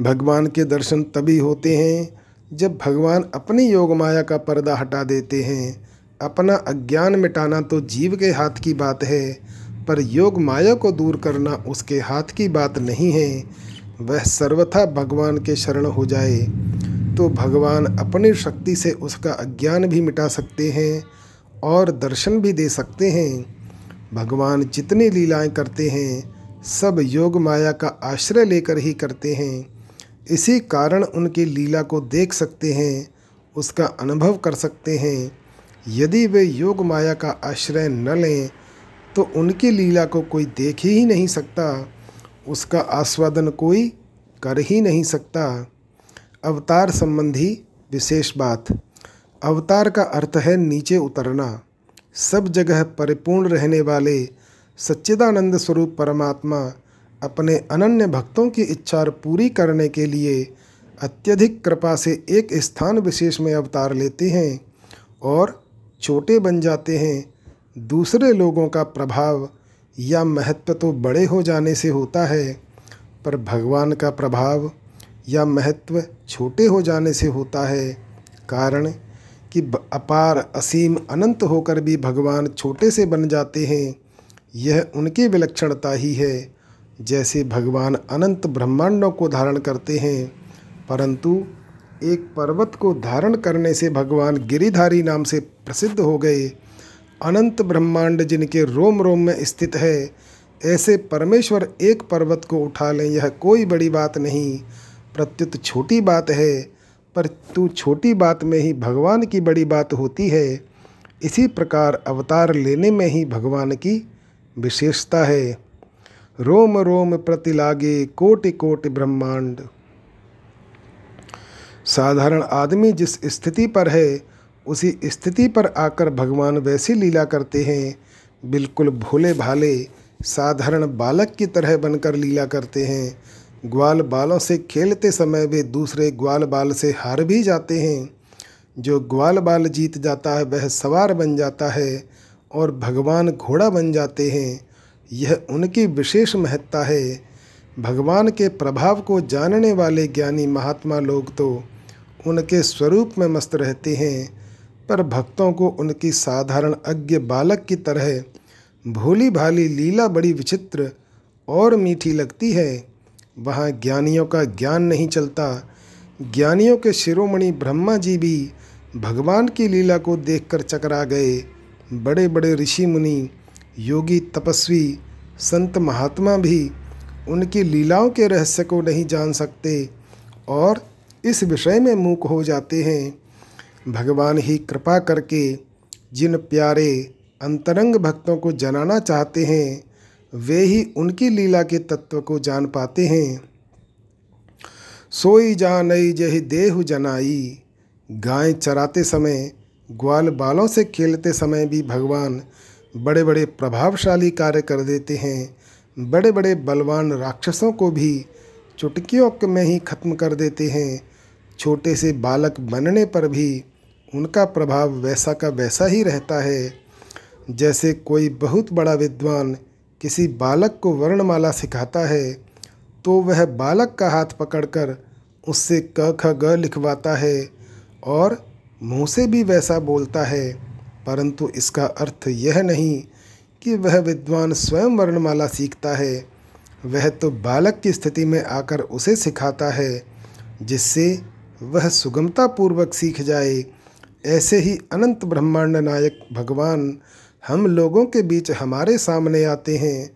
भगवान के दर्शन तभी होते हैं जब भगवान अपनी योग माया का पर्दा हटा देते हैं। अपना अज्ञान मिटाना तो जीव के हाथ की बात है, पर योग माया को दूर करना उसके हाथ की बात नहीं है। वह सर्वथा भगवान के शरण हो जाए तो भगवान अपनी शक्ति से उसका अज्ञान भी मिटा सकते हैं और दर्शन भी दे सकते हैं। भगवान जितनी लीलाएँ करते हैं, सब योग माया का आश्रय लेकर ही करते हैं। इसी कारण उनकी लीला को देख सकते हैं, उसका अनुभव कर सकते हैं। यदि वे योग माया का आश्रय न लें तो उनकी लीला को कोई देख ही नहीं सकता, उसका आस्वादन कोई कर ही नहीं सकता। अवतार संबंधी विशेष बात, अवतार का अर्थ है नीचे उतरना। सब जगह परिपूर्ण रहने वाले सच्चिदानंद स्वरूप परमात्मा अपने अनन्य भक्तों की इच्छा पूरी करने के लिए अत्यधिक कृपा से एक स्थान विशेष में अवतार लेते हैं और छोटे बन जाते हैं। दूसरे लोगों का प्रभाव या महत्व तो बड़े हो जाने से होता है, पर भगवान का प्रभाव या महत्व छोटे हो जाने से होता है। कारण कि अपार, असीम, अनंत होकर भी भगवान छोटे से बन जाते हैं, यह उनकी विलक्षणता ही है। जैसे भगवान अनंत ब्रह्मांडों को धारण करते हैं, परंतु एक पर्वत को धारण करने से भगवान गिरिधारी नाम से प्रसिद्ध हो गए। अनंत ब्रह्मांड जिनके रोम रोम में स्थित है, ऐसे परमेश्वर एक पर्वत को उठा लें, यह कोई बड़ी बात नहीं। प्रत्युत छोटी बात है पर तू छोटी बात में ही भगवान की बड़ी बात होती है। इसी प्रकार अवतार लेने में ही भगवान की विशेषता है। रोम रोम प्रति लागे कोटि कोटि ब्रह्मांड। साधारण आदमी जिस स्थिति पर है, उसी स्थिति पर आकर भगवान वैसी लीला करते हैं। बिल्कुल भोले भाले, साधारण बालक की तरह बनकर लीला करते हैं। ग्वाल बालों से खेलते समय वे दूसरे ग्वाल बाल से हार भी जाते हैं। जो ग्वाल बाल जीत जाता है, वह सवार बन जाता है और भगवान घोड़ा बन जाते हैं। यह उनकी विशेष महत्ता है। भगवान के प्रभाव को जानने वाले ज्ञानी महात्मा लोग तो उनके स्वरूप में मस्त रहते हैं, पर भक्तों को उनकी साधारण अज्ञ बालक की तरह भोली भाली लीला बड़ी विचित्र और मीठी लगती है। वहाँ ज्ञानियों का ज्ञान नहीं चलता। ज्ञानियों के शिरोमणि ब्रह्मा जी भी भगवान की लीला को देखकर चकरा गए। बड़े बड़े ऋषि मुनि योगी तपस्वी, संत महात्मा भी उनकी लीलाओं के रहस्य को नहीं जान सकते और इस विषय में मूक हो जाते हैं। भगवान ही कृपा करके जिन प्यारे अंतरंग भक्तों को जनाना चाहते हैं, वे ही उनकी लीला के तत्व को जान पाते हैं। सोई जानई जही देहु जनाई, गाय चराते समय, ग्वाल बालों से खेलते समय भी भगवान बड़े बड़े प्रभावशाली कार्य कर देते हैं। बड़े बड़े बलवान राक्षसों को भी चुटकियों में ही खत्म कर देते हैं। छोटे से बालक बनने पर भी उनका प्रभाव वैसा का वैसा ही रहता है। जैसे कोई बहुत बड़ा विद्वान किसी बालक को वर्णमाला सिखाता है तो वह बालक का हाथ पकड़कर उससे क ख ग लिखवाता है और मुँह से भी वैसा बोलता है। परंतु इसका अर्थ यह नहीं कि वह विद्वान स्वयं वर्णमाला सीखता है। वह तो बालक की स्थिति में आकर उसे सिखाता है, जिससे वह सुगमता पूर्वक सीख जाए। ऐसे ही अनंत ब्रह्मांड नायक भगवान हम लोगों के बीच हमारे सामने आते हैं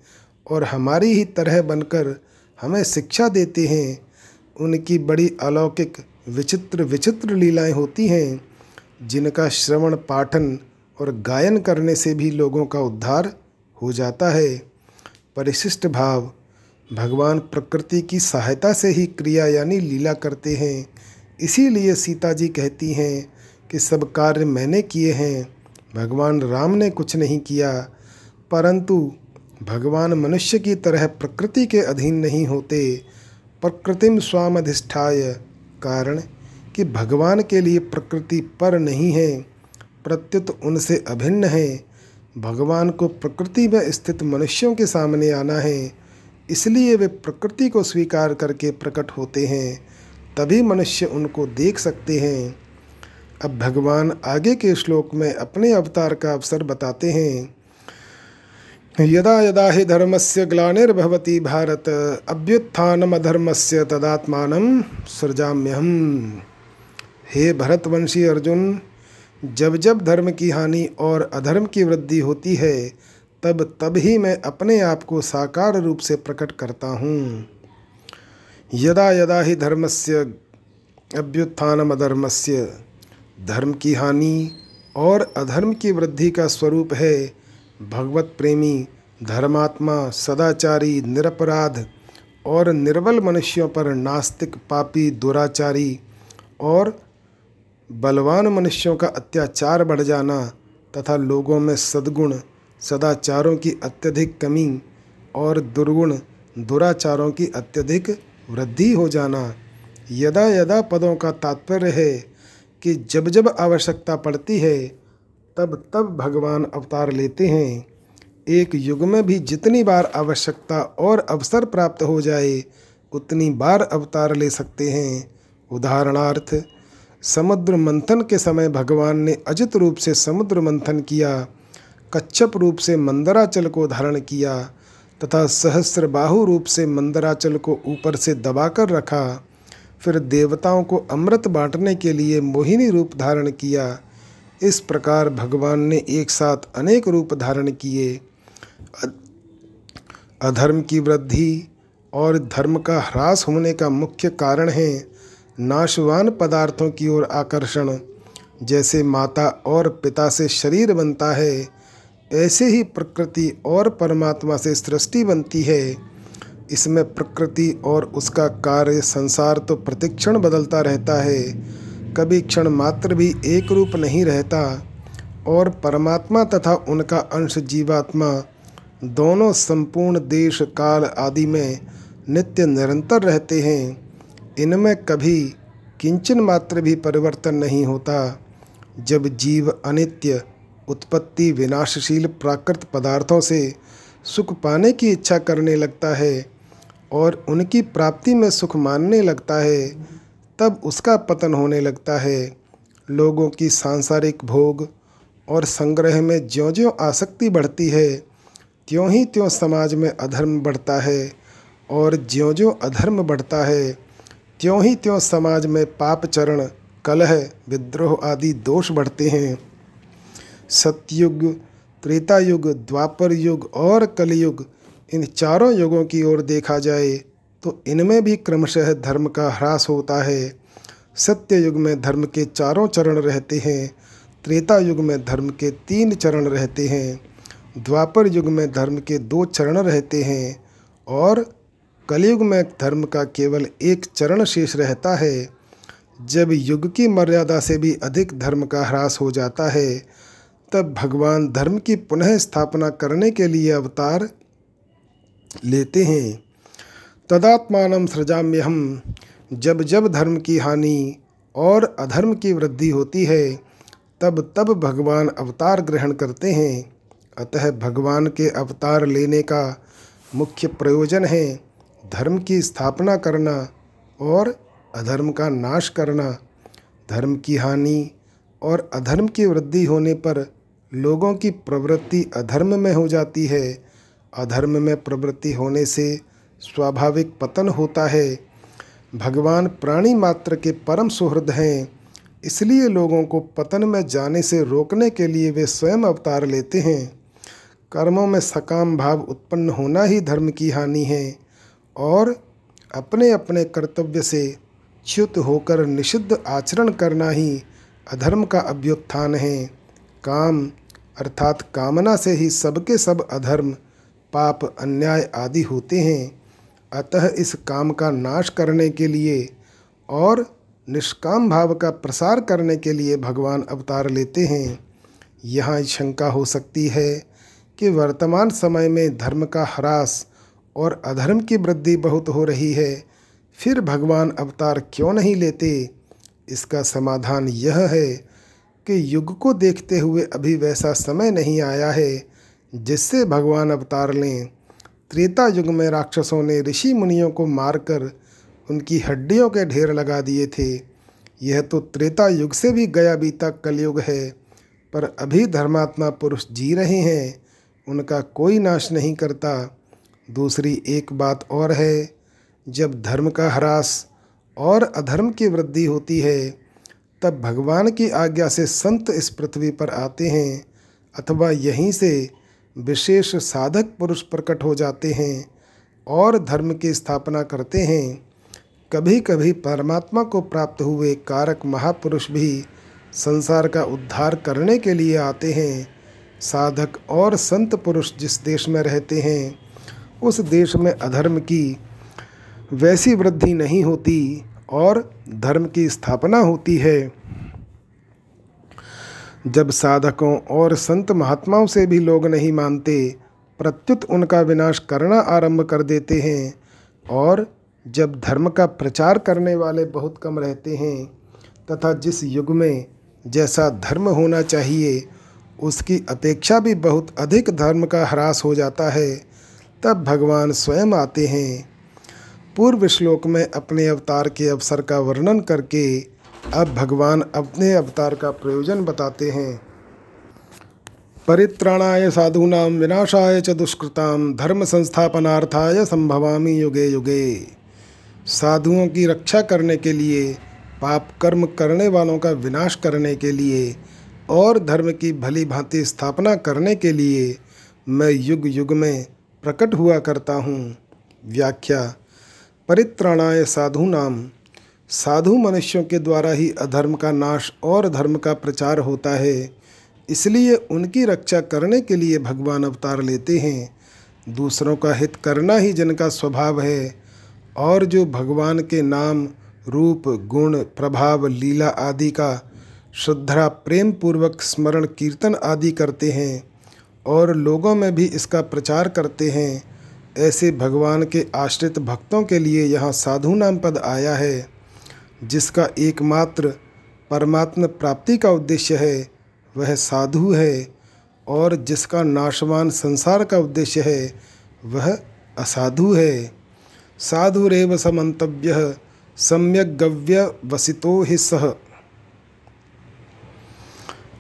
और हमारी ही तरह बनकर हमें शिक्षा देते हैं। उनकी बड़ी अलौकिक, विचित्र विचित्र लीलाएँ होती हैं, जिनका श्रवण पाठन और गायन करने से भी लोगों का उद्धार हो जाता है। परिशिष्ट भाव, भगवान प्रकृति की सहायता से ही क्रिया यानी लीला करते हैं। इसीलिए सीता जी कहती हैं कि सब कार्य मैंने किए हैं, भगवान राम ने कुछ नहीं किया। परंतु भगवान मनुष्य की तरह प्रकृति के अधीन नहीं होते। प्रकृतिम स्वामधिष्ठाय कारण कि भगवान के लिए प्रकृति पर नहीं है। प्रत्युत उनसे अभिन्न है। भगवान को प्रकृति में स्थित मनुष्यों के सामने आना है। इसलिए वे प्रकृति को स्वीकार करके प्रकट होते हैं। तभी मनुष्य उनको देख सकते हैं। अब भगवान आगे के श्लोक में अपने अवतार का अवसर बताते हैं। यदा यदा हि धर्मस्य ग्लानिर्भवती भारत अभ्युत्थानमधर्मस्य तदात्मान सृजाम्यहम। हे भरतवंशी अर्जुन जब जब धर्म की हानि और अधर्म की वृद्धि होती है, तब तब ही मैं अपने आप को साकार रूप से प्रकट करता हूँ। यदा यदा ही धर्म धर्मस्य अभ्युत्थानमधर्मस्य, धर्म की हानि और अधर्म की वृद्धि का स्वरूप है, भगवत प्रेमी, धर्मात्मा, सदाचारी, निरपराध और निर्बल मनुष्यों पर नास्तिक, पापी, दुराचारी और बलवान मनुष्यों का अत्याचार बढ़ जाना तथा लोगों में सद्गुण, सदाचारों की अत्यधिक कमी और दुर्गुण, दुराचारों की अत्यधिक वृद्धि हो जाना। यदा यदा पदों का तात्पर्य है कि जब जब आवश्यकता पड़ती है, तब तब भगवान अवतार लेते हैं। एक युग में भी जितनी बार आवश्यकता और अवसर प्राप्त हो जाए, उतनी बार अवतार ले सकते हैं। उदाहरणार्थ समुद्र मंथन के समय भगवान ने अजित रूप से समुद्र मंथन किया, कच्छप रूप से मंदराचल को धारण किया, तथा सहस्र बाहु रूप से मंदराचल को ऊपर से दबाकर रखा। फिर देवताओं को अमृत बांटने के लिए मोहिनी रूप धारण किया। इस प्रकार भगवान ने एक साथ अनेक रूप धारण किए। अधर्म की वृद्धि और धर्म का ह्रास होने का मुख्य कारण है। नाशवान पदार्थों की ओर आकर्षण। जैसे माता और पिता से शरीर बनता है, ऐसे ही प्रकृति और परमात्मा से सृष्टि बनती है। इसमें प्रकृति और उसका कार्य संसार तो प्रतिक्षण बदलता रहता है। कभी क्षण मात्र भी एक रूप नहीं रहता। और परमात्मा तथा उनका अंश जीवात्मा, दोनों संपूर्ण देश, काल आदि में नित्य निरंतर रहते हैं। इनमें कभी किंचन मात्र भी परिवर्तन नहीं होता। जब जीव अनित्य, उत्पत्ति विनाशशील प्राकृत पदार्थों से सुख पाने की इच्छा करने लगता है और उनकी प्राप्ति में सुख मानने लगता है, तब उसका पतन होने लगता है। लोगों की सांसारिक भोग और संग्रह में ज्यों ज्यों आसक्ति बढ़ती है, त्यों ही त्यों समाज में अधर्म बढ़ता है और ज्यों ज्यों अधर्म बढ़ता है। त्यों ही त्यों समाज में पाप चरण, कलह, विद्रोह आदि दोष बढ़ते हैं। सतयुग त्रेता युग द्वापर युग और कलयुग, इन चारों युगों की ओर देखा जाए तो इनमें भी क्रमशः धर्म का ह्रास होता है। सत्य युग में धर्म के चारों चरण रहते हैं त्रेता युग में धर्म के तीन चरण रहते हैं, द्वापर युग में धर्म के दो चरण रहते हैं, और कलयुग में धर्म का केवल एक चरण शेष रहता है। जब युग की मर्यादा से भी अधिक धर्म का ह्रास हो जाता है, तब भगवान धर्म की पुनः स्थापना करने के लिए अवतार लेते हैं। तदात्मान सृजाम्य हम जब जब धर्म की हानि और अधर्म की वृद्धि होती है, तब तब भगवान अवतार ग्रहण करते हैं। अतः भगवान के अवतार लेने का मुख्य प्रयोजन है। धर्म की स्थापना करना और अधर्म का नाश करना, धर्म की हानि और अधर्म की वृद्धि होने पर लोगों की प्रवृत्ति अधर्म में हो जाती है। अधर्म में प्रवृत्ति होने से स्वाभाविक पतन होता है। भगवान प्राणी मात्र के परम सुहृद हैं, इसलिए लोगों को पतन में जाने से रोकने के लिए वे स्वयं अवतार लेते हैं। कर्मों में सकाम भाव उत्पन्न होना ही धर्म की हानि है। और अपने अपने कर्तव्य से च्युत होकर निषिद्ध आचरण करना ही अधर्म का अभ्युत्थान है। काम, अर्थात कामना से ही सबके सब अधर्म, पाप, अन्याय आदि होते हैं। अतः इस काम का नाश करने के लिए और निष्काम भाव का प्रसार करने के लिए भगवान अवतार लेते हैं। यहाँ शंका हो सकती है कि वर्तमान समय में धर्म का ह्रास और अधर्म की वृद्धि बहुत हो रही है, फिर भगवान अवतार क्यों नहीं लेते? इसका समाधान यह है कि युग को देखते हुए अभी वैसा समय नहीं आया है, जिससे भगवान अवतार लें। त्रेता युग में राक्षसों ने ऋषि मुनियों को मारकर उनकी हड्डियों के ढेर लगा दिए थे। यह तो त्रेता युग से भी गया बीता कलयुग है, पर अभी धर्मात्मा पुरुष जी रहे हैं, उनका कोई नाश नहीं करता। दूसरी एक बात और है, जब धर्म का ह्रास और अधर्म की वृद्धि होती है, तब भगवान की आज्ञा से संत इस पृथ्वी पर आते हैं अथवा यहीं से विशेष साधक पुरुष प्रकट हो जाते हैं और धर्म की स्थापना करते हैं। कभी कभी परमात्मा को प्राप्त हुए कारक महापुरुष भी संसार का उद्धार करने के लिए आते हैं। साधक और संत पुरुष जिस देश में रहते हैं उस देश में अधर्म की वैसी वृद्धि नहीं होती और धर्म की स्थापना होती है। जब साधकों और संत महात्माओं से भी लोग नहीं मानते, प्रत्युत उनका विनाश करना आरंभ कर देते हैं और जब धर्म का प्रचार करने वाले बहुत कम रहते हैं तथा जिस युग में जैसा धर्म होना चाहिए, उसकी अपेक्षा भी बहुत अधिक धर्म का ह्रास हो जाता है। तब भगवान स्वयं आते हैं। पूर्व श्लोक में अपने अवतार के अवसर का वर्णन करके अब भगवान अपने अवतार का प्रयोजन बताते हैं। परित्राणाय साधूनां विनाशाय च दुष्कृतां धर्म संस्थापनार्थाय संभवामी युगे युगे। साधुओं की रक्षा करने के लिए, पाप कर्म करने वालों का विनाश करने के लिए और धर्म की भली भांति स्थापना करने के लिए मैं युग युग में प्रकट हुआ करता हूँ। व्याख्या, परित्राणाय साधु नाम साधु मनुष्यों के द्वारा ही अधर्म का नाश और धर्म का प्रचार होता है। इसलिए उनकी रक्षा करने के लिए भगवान अवतार लेते हैं। दूसरों का हित करना ही जिनका स्वभाव है। और जो भगवान के नाम, रूप, गुण, प्रभाव, लीला आदि का श्रद्धा प्रेम पूर्वक स्मरण, कीर्तन आदि करते हैं और लोगों में भी इसका प्रचार करते हैं। ऐसे भगवान के आश्रित भक्तों के लिए यहाँ साधु नाम पद आया है, जिसका एकमात्र परमात्म प्राप्ति का उद्देश्य है, वह साधु है, और जिसका नाशवान संसार का उद्देश्य है, वह असाधु है। साधुरेव समन्तव्य सम्यक गव्य वसितो ही सह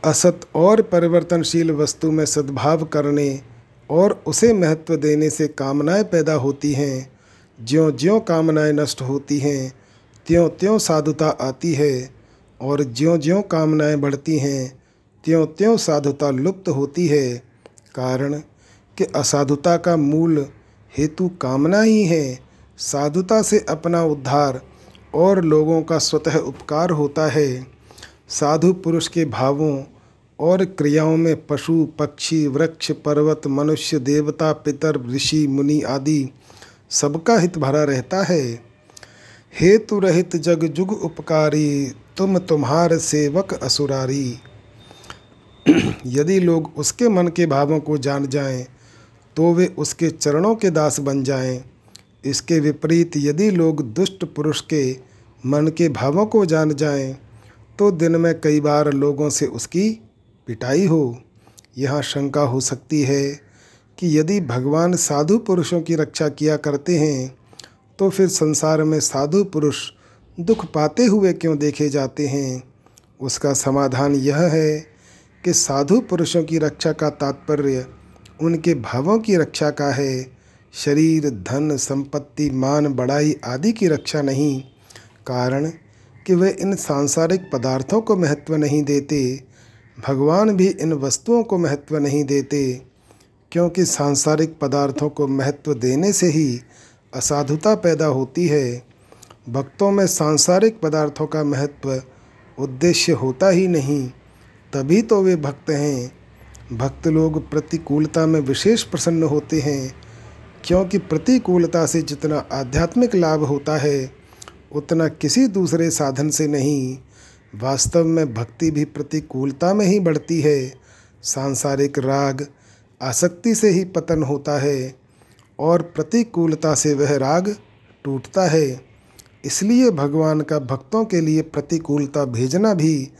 असत और परिवर्तनशील वस्तु में सद्भाव करने और उसे महत्व देने से कामनाएँ पैदा होती हैं। ज्यों ज्यों कामनाएँ नष्ट होती हैं त्यों त्यों साधुता आती है और ज्यों ज्यों कामनाएँ बढ़ती हैं त्यों त्यों साधुता लुप्त होती है। कारण कि असाधुता का मूल हेतु कामना ही है। साधुता से अपना उद्धार और लोगों का स्वतः उपकार होता है। साधु पुरुष के भावों और क्रियाओं में पशु, पक्षी, वृक्ष, पर्वत, मनुष्य, देवता, पितर, ऋषि, मुनि आदि सबका हित भरा रहता है। हेतु रहित जग जुग उपकारी, तुम तुम्हार सेवक असुरारी। यदि लोग उसके मन के भावों को जान जाएँ तो वे उसके चरणों के दास बन जाएँ। इसके विपरीत यदि लोग दुष्ट पुरुष के मन के भावों को जान जाएँ तो दिन में कई बार लोगों से उसकी पिटाई हो, यह शंका हो सकती है कि यदि भगवान साधु पुरुषों की रक्षा किया करते हैं तो फिर संसार में साधु पुरुष दुख पाते हुए क्यों देखे जाते हैं? उसका समाधान यह है कि साधु पुरुषों की रक्षा का तात्पर्य उनके भावों की रक्षा का है। शरीर, धन, संपत्ति, मान, बड़ाई आदि की रक्षा नहीं, कारण कि वे इन सांसारिक पदार्थों को महत्व नहीं देते भगवान भी इन वस्तुओं को महत्व नहीं देते, क्योंकि सांसारिक पदार्थों को महत्व देने से ही असाधुता पैदा होती है। भक्तों में सांसारिक पदार्थों का महत्व उद्देश्य होता ही नहीं, तभी तो वे भक्त हैं। भक्त लोग प्रतिकूलता में विशेष प्रसन्न होते हैं, क्योंकि प्रतिकूलता से जितना आध्यात्मिक लाभ होता है, उतना किसी दूसरे साधन से नहीं। वास्तव में भक्ति भी प्रतिकूलता में ही बढ़ती है। सांसारिक राग आसक्ति से ही पतन होता है और प्रतिकूलता से वह राग टूटता है। इसलिए भगवान का भक्तों के लिए प्रतिकूलता भेजना भी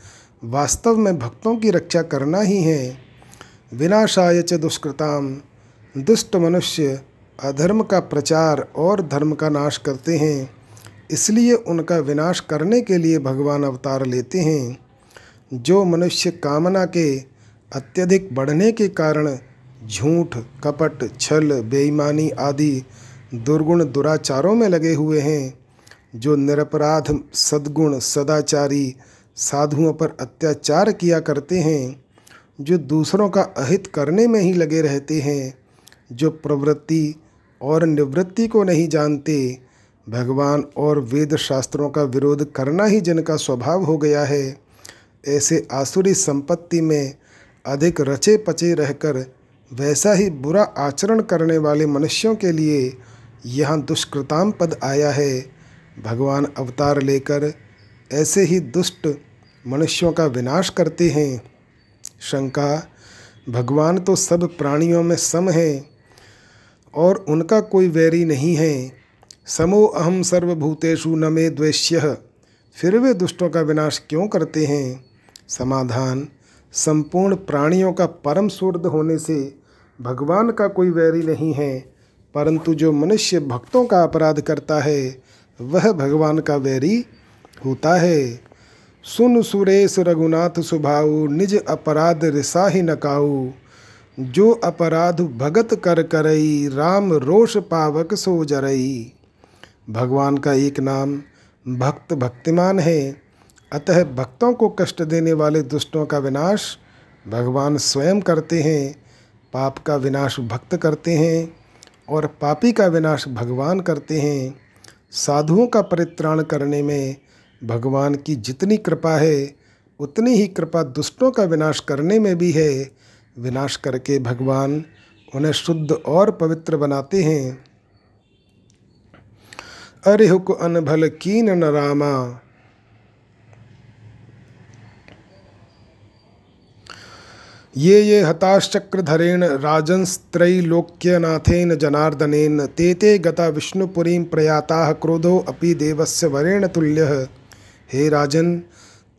वास्तव में भक्तों की रक्षा करना ही है। विनाशाय च दुष्कृताम, दुष्ट मनुष्य अधर्म का प्रचार और धर्म का नाश करते हैं। इसलिए उनका विनाश करने के लिए भगवान अवतार लेते हैं। जो मनुष्य कामना के अत्यधिक बढ़ने के कारण झूठ, कपट, छल, बेईमानी आदि दुर्गुण दुराचारों में लगे हुए हैं, जो निरपराध, सद्गुण, सदाचारी साधुओं पर अत्याचार किया करते हैं, जो दूसरों का अहित करने में ही लगे रहते हैं, जो प्रवृत्ति और निवृत्ति को नहीं जानते भगवान और वेद शास्त्रों का विरोध करना ही जिनका स्वभाव हो गया है, ऐसे आसुरी संपत्ति में अधिक रचे पचे रहकर वैसा ही बुरा आचरण करने वाले मनुष्यों के लिए यहाँ दुष्कृताम पद आया है। भगवान अवतार लेकर ऐसे ही दुष्ट मनुष्यों का विनाश करते हैं। शंका, भगवान तो सब प्राणियों में सम है और उनका कोई वैरी नहीं है। समो अहम सर्वभूतेषु न मे द्वेश्य फिर वे दुष्टों का विनाश क्यों करते हैं? समाधान, संपूर्ण प्राणियों का परम सुर्द होने से भगवान का कोई वैरी नहीं है, परंतु जो मनुष्य भक्तों का अपराध करता है, वह भगवान का वैरी होता है। सुन सुरेश रघुनाथ सुभाऊ, निज अपराध रिसा ही नकाऊ जो अपराध भगत कर करई, राम रोष पावक सो जरई। भगवान का एक नाम भक्त भक्तिमान है। अतः भक्तों को कष्ट देने वाले दुष्टों का विनाश भगवान स्वयं करते हैं। पाप का विनाश भक्त करते हैं और पापी का विनाश भगवान करते हैं। साधुओं का परित्राण करने में भगवान की जितनी कृपा है, उतनी ही कृपा दुष्टों का विनाश करने में भी है। विनाश करके भगवान उन्हें शुद्ध और पवित्र बनाते हैं। अरे हुक अनभल कीन न रामा। ये ये हताश्चक्रधरेण राजंस्त्रैलोक्यनाथेन जनार्दनेन, ते ते गता विष्णुपुरीं प्रयाता क्रोधो अपि देवस्य वरेण तुल्यः। हे राजन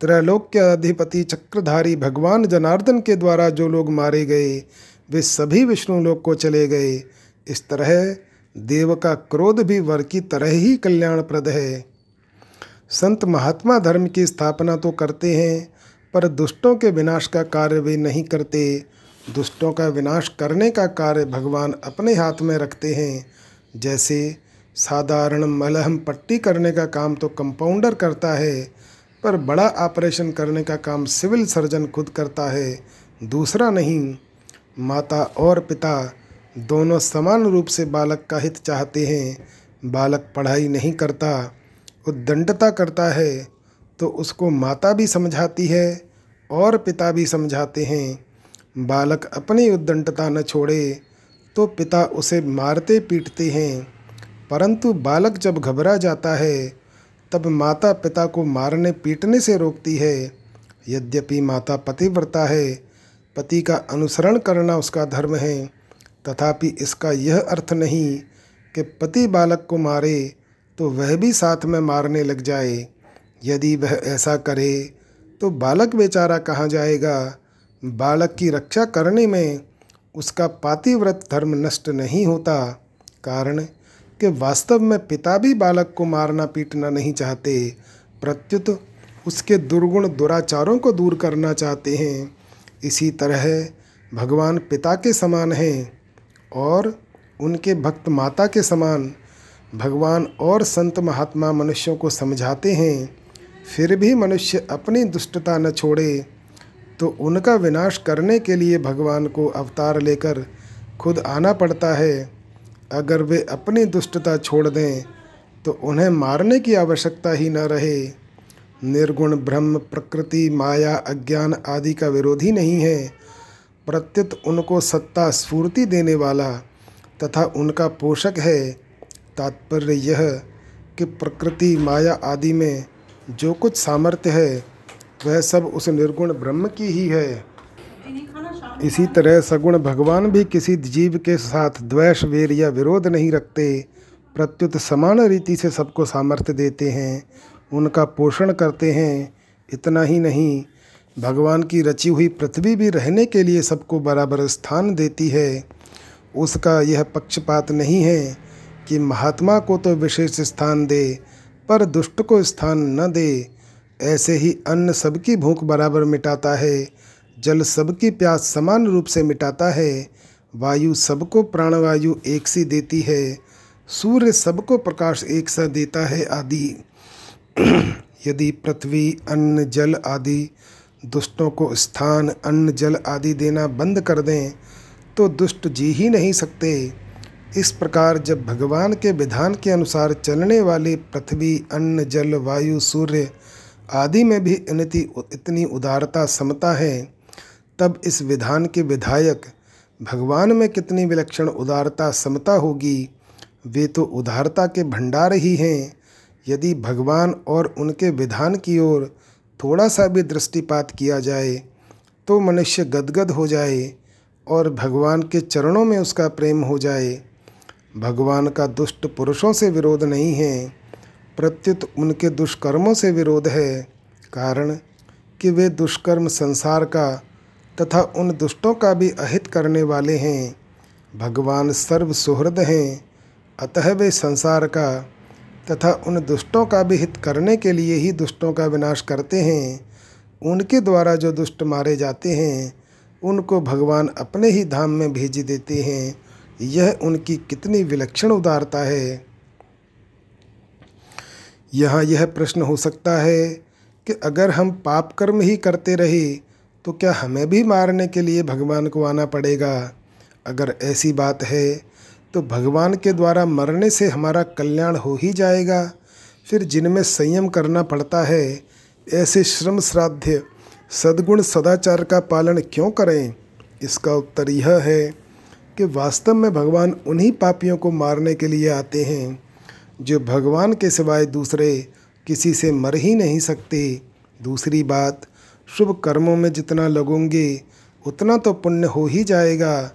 त्रैलोक्य अधिपति चक्रधारी भगवान जनार्दन के द्वारा जो लोग मारे गए, वे सभी विष्णुलोक को चले गए। इस तरह देव का क्रोध भी वर की तरह ही कल्याणप्रद है। संत महात्मा धर्म की स्थापना तो करते हैं, पर दुष्टों के विनाश का कार्य वे नहीं करते। दुष्टों का विनाश करने का कार्य भगवान अपने हाथ में रखते हैं। जैसे साधारण मलहम पट्टी करने का काम तो कंपाउंडर करता है, पर बड़ा ऑपरेशन करने का काम सिविल सर्जन खुद करता है। दूसरा नहीं, माता और पिता दोनों समान रूप से बालक का हित चाहते हैं। बालक पढ़ाई नहीं करता, उद्दंडता करता है तो उसको माता भी समझाती है और पिता भी समझाते हैं। बालक अपनी उद्दंडता न छोड़े तो पिता उसे मारते पीटते हैं। परंतु बालक जब घबरा जाता है, तब माता पिता को मारने पीटने से रोकती है। यद्यपि माता पतिव्रता है, पति का अनुसरण करना उसका धर्म है। तथापि इसका यह अर्थ नहीं कि पति बालक को मारे तो वह भी साथ में मारने लग जाए। यदि वह ऐसा करे तो बालक बेचारा कहाँ जाएगा? बालक की रक्षा करने में उसका पातिव्रत धर्म नष्ट नहीं होता। कारण कि वास्तव में पिता भी बालक को मारना पीटना नहीं चाहते। प्रत्युत उसके दुर्गुण दुराचारों को दूर करना चाहते हैं। इसी तरह भगवान पिता के समान हैं। और उनके भक्त माता के समान भगवान और संत महात्मा मनुष्यों को समझाते हैं, फिर भी मनुष्य अपनी दुष्टता न छोड़े तो उनका विनाश करने के लिए भगवान को अवतार लेकर खुद आना पड़ता है। अगर वे अपनी दुष्टता छोड़ दें तो उन्हें मारने की आवश्यकता ही न रहे। निर्गुण ब्रह्म, प्रकृति, माया, अज्ञान आदि का विरोधी नहीं है। प्रत्युत उनको सत्ता स्फूर्ति देने वाला तथा उनका पोषक है। तात्पर्य यह कि प्रकृति, माया आदि में जो कुछ सामर्थ्य है, वह सब उस निर्गुण ब्रह्म की ही है। इसी तरह सगुण भगवान भी किसी जीव के साथ द्वेष, वेर या विरोध नहीं रखते। प्रत्युत समान रीति से सबको सामर्थ्य देते हैं, उनका पोषण करते हैं, इतना ही नहीं। भगवान की रची हुई पृथ्वी भी रहने के लिए सबको बराबर स्थान देती है। उसका यह पक्षपात नहीं है कि महात्मा को तो विशेष स्थान दे, पर दुष्ट को स्थान न दे। ऐसे ही अन्न सबकी भूख बराबर मिटाता है, जल सबकी प्यास समान रूप से मिटाता है। वायु सबको प्राणवायु एक सी देती है, सूर्य सबको प्रकाश एक सा देता है आदि। यदि पृथ्वी, अन्न, जल आदि दुष्टों को स्थान, अन्न, जल आदि देना बंद कर दें तो दुष्ट जी ही नहीं सकते। इस प्रकार जब भगवान के विधान के अनुसार चलने वाली पृथ्वी, अन्न, जल, वायु, सूर्य आदि में भी इनती, इतनी उदारता समता है, तब इस विधान के विधायक भगवान में कितनी विलक्षण उदारता समता होगी, वे तो उदारता के भंडार ही हैं। यदि भगवान और उनके विधान की ओर थोड़ा सा भी दृष्टिपात किया जाए तो मनुष्य गदगद हो जाए और भगवान के चरणों में उसका प्रेम हो जाए। भगवान का दुष्ट पुरुषों से विरोध नहीं है, प्रत्युत उनके दुष्कर्मों से विरोध है, कारण कि वे दुष्कर्म संसार का तथा उन दुष्टों का भी अहित करने वाले हैं। भगवान सर्व सुहृद हैं, अतः वे संसार का तथा उन दुष्टों का भी हित करने के लिए ही दुष्टों का विनाश करते हैं। उनके द्वारा जो दुष्ट मारे जाते हैं, उनको भगवान अपने ही धाम में भेज देते हैं। यह उनकी कितनी विलक्षण उदारता है। यहाँ यह प्रश्न हो सकता है कि अगर हम पाप कर्म ही करते रहे तो क्या हमें भी मारने के लिए भगवान को आना पड़ेगा? अगर ऐसी बात है तो भगवान के द्वारा मरने से हमारा कल्याण हो ही जाएगा। फिर जिनमें संयम करना पड़ता है, ऐसे श्रम श्राद्ध सद्गुण सदाचार का पालन क्यों करें? इसका उत्तर यह है कि वास्तव में भगवान उन्हीं पापियों को मारने के लिए आते हैं, जो भगवान के सिवाय दूसरे किसी से मर ही नहीं सकते। दूसरी बात, शुभ कर्मों में जितना लगोगे, उतना तो पुण्य हो ही जाएगा।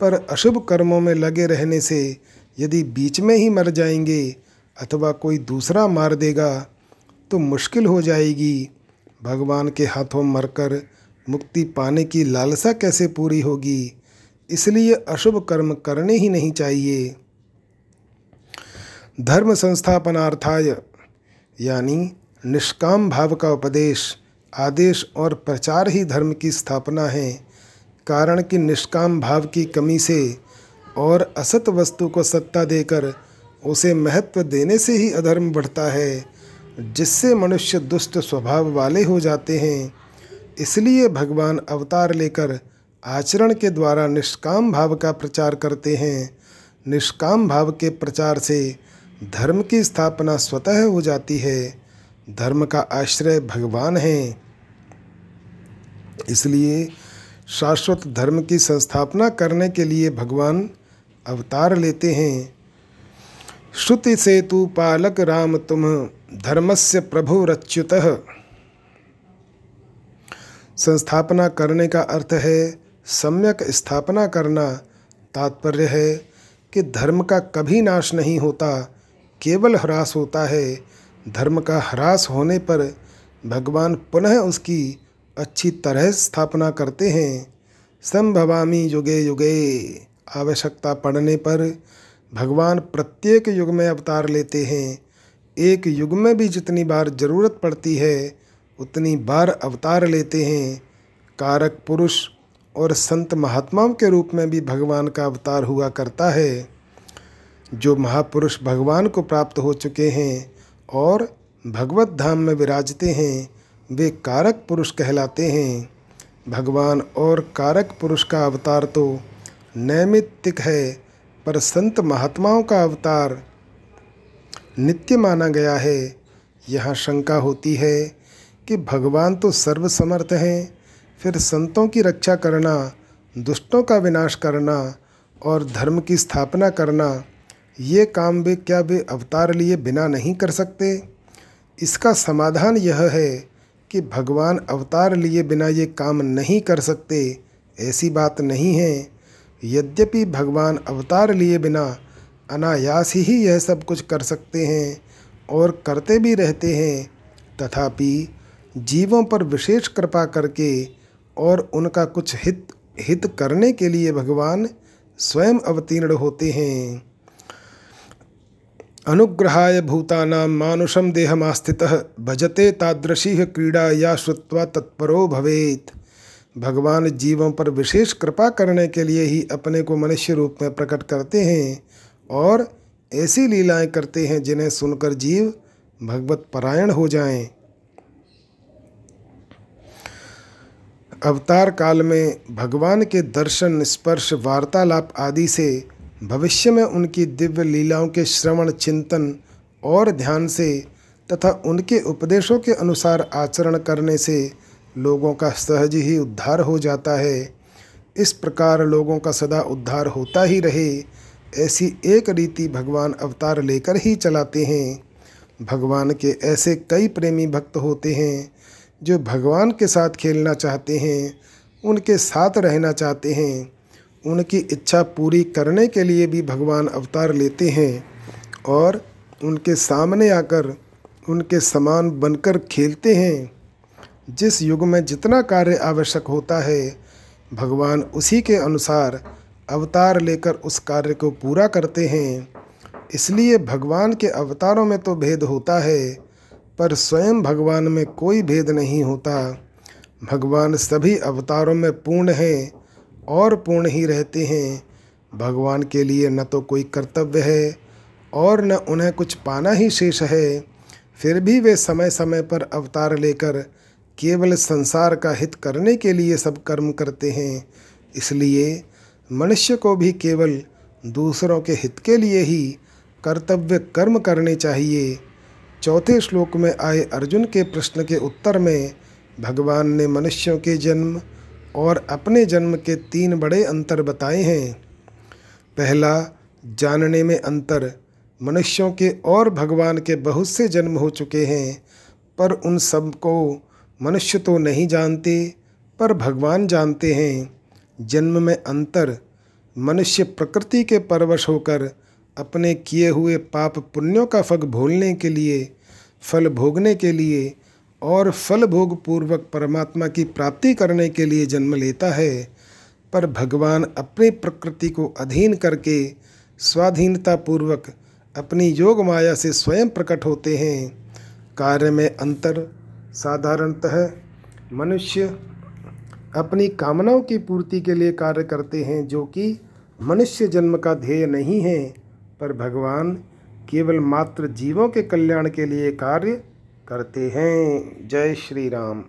पर अशुभ कर्मों में लगे रहने से यदि बीच में ही मर जाएँगे अथवा कोई दूसरा मार देगा तो मुश्किल हो जाएगी। भगवान के हाथों मरकर मुक्ति पाने की लालसा कैसे पूरी होगी? इसलिए अशुभ कर्म करने ही नहीं चाहिए। धर्म संस्थापनार्थाय, यानी निष्काम भाव का उपदेश, आदेश और प्रचार ही धर्म की स्थापना है। कारण कि निष्काम भाव की कमी से और असत वस्तु को सत्ता देकर उसे महत्व देने से ही अधर्म बढ़ता है, जिससे मनुष्य दुष्ट स्वभाव वाले हो जाते हैं। इसलिए भगवान अवतार लेकर आचरण के द्वारा निष्काम भाव का प्रचार करते हैं। निष्काम भाव के प्रचार से धर्म की स्थापना स्वतः हो जाती है। धर्म का आश्रय भगवान है। इसलिए शाश्वत धर्म की संस्थापना करने के लिए भगवान अवतार लेते हैं। श्रुति सेतु पालक राम तुम धर्मस्य प्रभु रच्युत। संस्थापना करने का अर्थ है सम्यक स्थापना करना। तात्पर्य है कि धर्म का कभी नाश नहीं होता, केवल ह्रास होता है। धर्म का ह्रास होने पर भगवान पुनः उसकी अच्छी तरह स्थापना करते हैं। संभवामी युगे युगे। आवश्यकता पड़ने पर भगवान प्रत्येक युग में अवतार लेते हैं। एक युग में भी जितनी बार ज़रूरत पड़ती है, उतनी बार अवतार लेते हैं। कारक पुरुष और संत महात्माओं के रूप में भी भगवान का अवतार हुआ करता है। जो महापुरुष भगवान को प्राप्त हो चुके हैं और भगवत धाम में विराजते हैं वे कारक पुरुष कहलाते हैं। भगवान और कारक पुरुष का अवतार तो नैमित्तिक है, पर संत महात्माओं का अवतार नित्य माना गया है। यहाँ शंका होती है कि भगवान तो सर्वसमर्थ हैं, फिर संतों की रक्षा करना, दुष्टों का विनाश करना और धर्म की स्थापना करना, ये काम वे क्या वे अवतार लिए बिना नहीं कर सकते? इसका समाधान यह है कि भगवान अवतार लिए बिना ये काम नहीं कर सकते, ऐसी बात नहीं है। यद्यपि भगवान अवतार लिए बिना अनायास ही यह सब कुछ कर सकते हैं और करते भी रहते हैं, तथापि जीवों पर विशेष कृपा करके और उनका कुछ हित हित करने के लिए भगवान स्वयं अवतीर्ण होते हैं। अनुग्रहाय भूतानां मानुषम देहमास्थित भजते तादृशी क्रीड़ा या श्रुत्वा तत्परो भवेत भगवान जीवों पर विशेष कृपा करने के लिए ही अपने को मनुष्य रूप में प्रकट करते हैं और ऐसी लीलाएँ करते हैं जिन्हें सुनकर जीव भगवत परायण हो जाएँ। अवतार काल में भगवान के दर्शन, स्पर्श, वार्तालाप आदि से भविष्य में उनकी दिव्य लीलाओं के श्रवण, चिंतन और ध्यान से तथा उनके उपदेशों के अनुसार आचरण करने से लोगों का सहज ही उद्धार हो जाता है। इस प्रकार लोगों का सदा उद्धार होता ही रहे, ऐसी एक रीति भगवान अवतार लेकर ही चलाते हैं। भगवान के ऐसे कई प्रेमी भक्त होते हैं, जो भगवान के साथ खेलना चाहते हैं, उनके साथ रहना चाहते हैं। उनकी इच्छा पूरी करने के लिए भी भगवान अवतार लेते हैं और उनके सामने आकर उनके समान बनकर खेलते हैं। जिस युग में जितना कार्य आवश्यक होता है, भगवान उसी के अनुसार अवतार लेकर उस कार्य को पूरा करते हैं। इसलिए भगवान के अवतारों में तो भेद होता है, पर स्वयं भगवान में कोई भेद नहीं होता। भगवान सभी अवतारों में पूर्ण हैं। और पूर्ण ही रहते हैं। भगवान के लिए न तो कोई कर्तव्य है और न उन्हें कुछ पाना ही शेष है। फिर भी वे समय समय पर अवतार लेकर केवल संसार का हित करने के लिए सब कर्म करते हैं। इसलिए मनुष्य को भी केवल दूसरों के हित के लिए ही कर्तव्य कर्म करने चाहिए। चौथे श्लोक में आए अर्जुन के प्रश्न के उत्तर में भगवान ने मनुष्यों के जन्म और अपने जन्म के तीन बड़े अंतर बताए हैं। पहला, जानने में अंतर। मनुष्यों के और भगवान के बहुत से जन्म हो चुके हैं, पर उन सबको मनुष्य तो नहीं जानते, पर भगवान जानते हैं। जन्म में अंतर। मनुष्य प्रकृति के परवश होकर अपने किए हुए पाप पुण्यों का फल भोलने के लिए, फल भोगने के लिए और फल भोग पूर्वक परमात्मा की प्राप्ति करने के लिए जन्म लेता है, पर भगवान अपनी प्रकृति को अधीन करके स्वाधीनता पूर्वक अपनी योग माया से स्वयं प्रकट होते हैं। कार्य में अंतर साधारणतः मनुष्य अपनी कामनाओं की पूर्ति के लिए कार्य करते हैं, जो कि मनुष्य जन्म का ध्येय नहीं है, पर भगवान केवल मात्र जीवों के कल्याण के लिए कार्य करते हैं। जय श्री राम।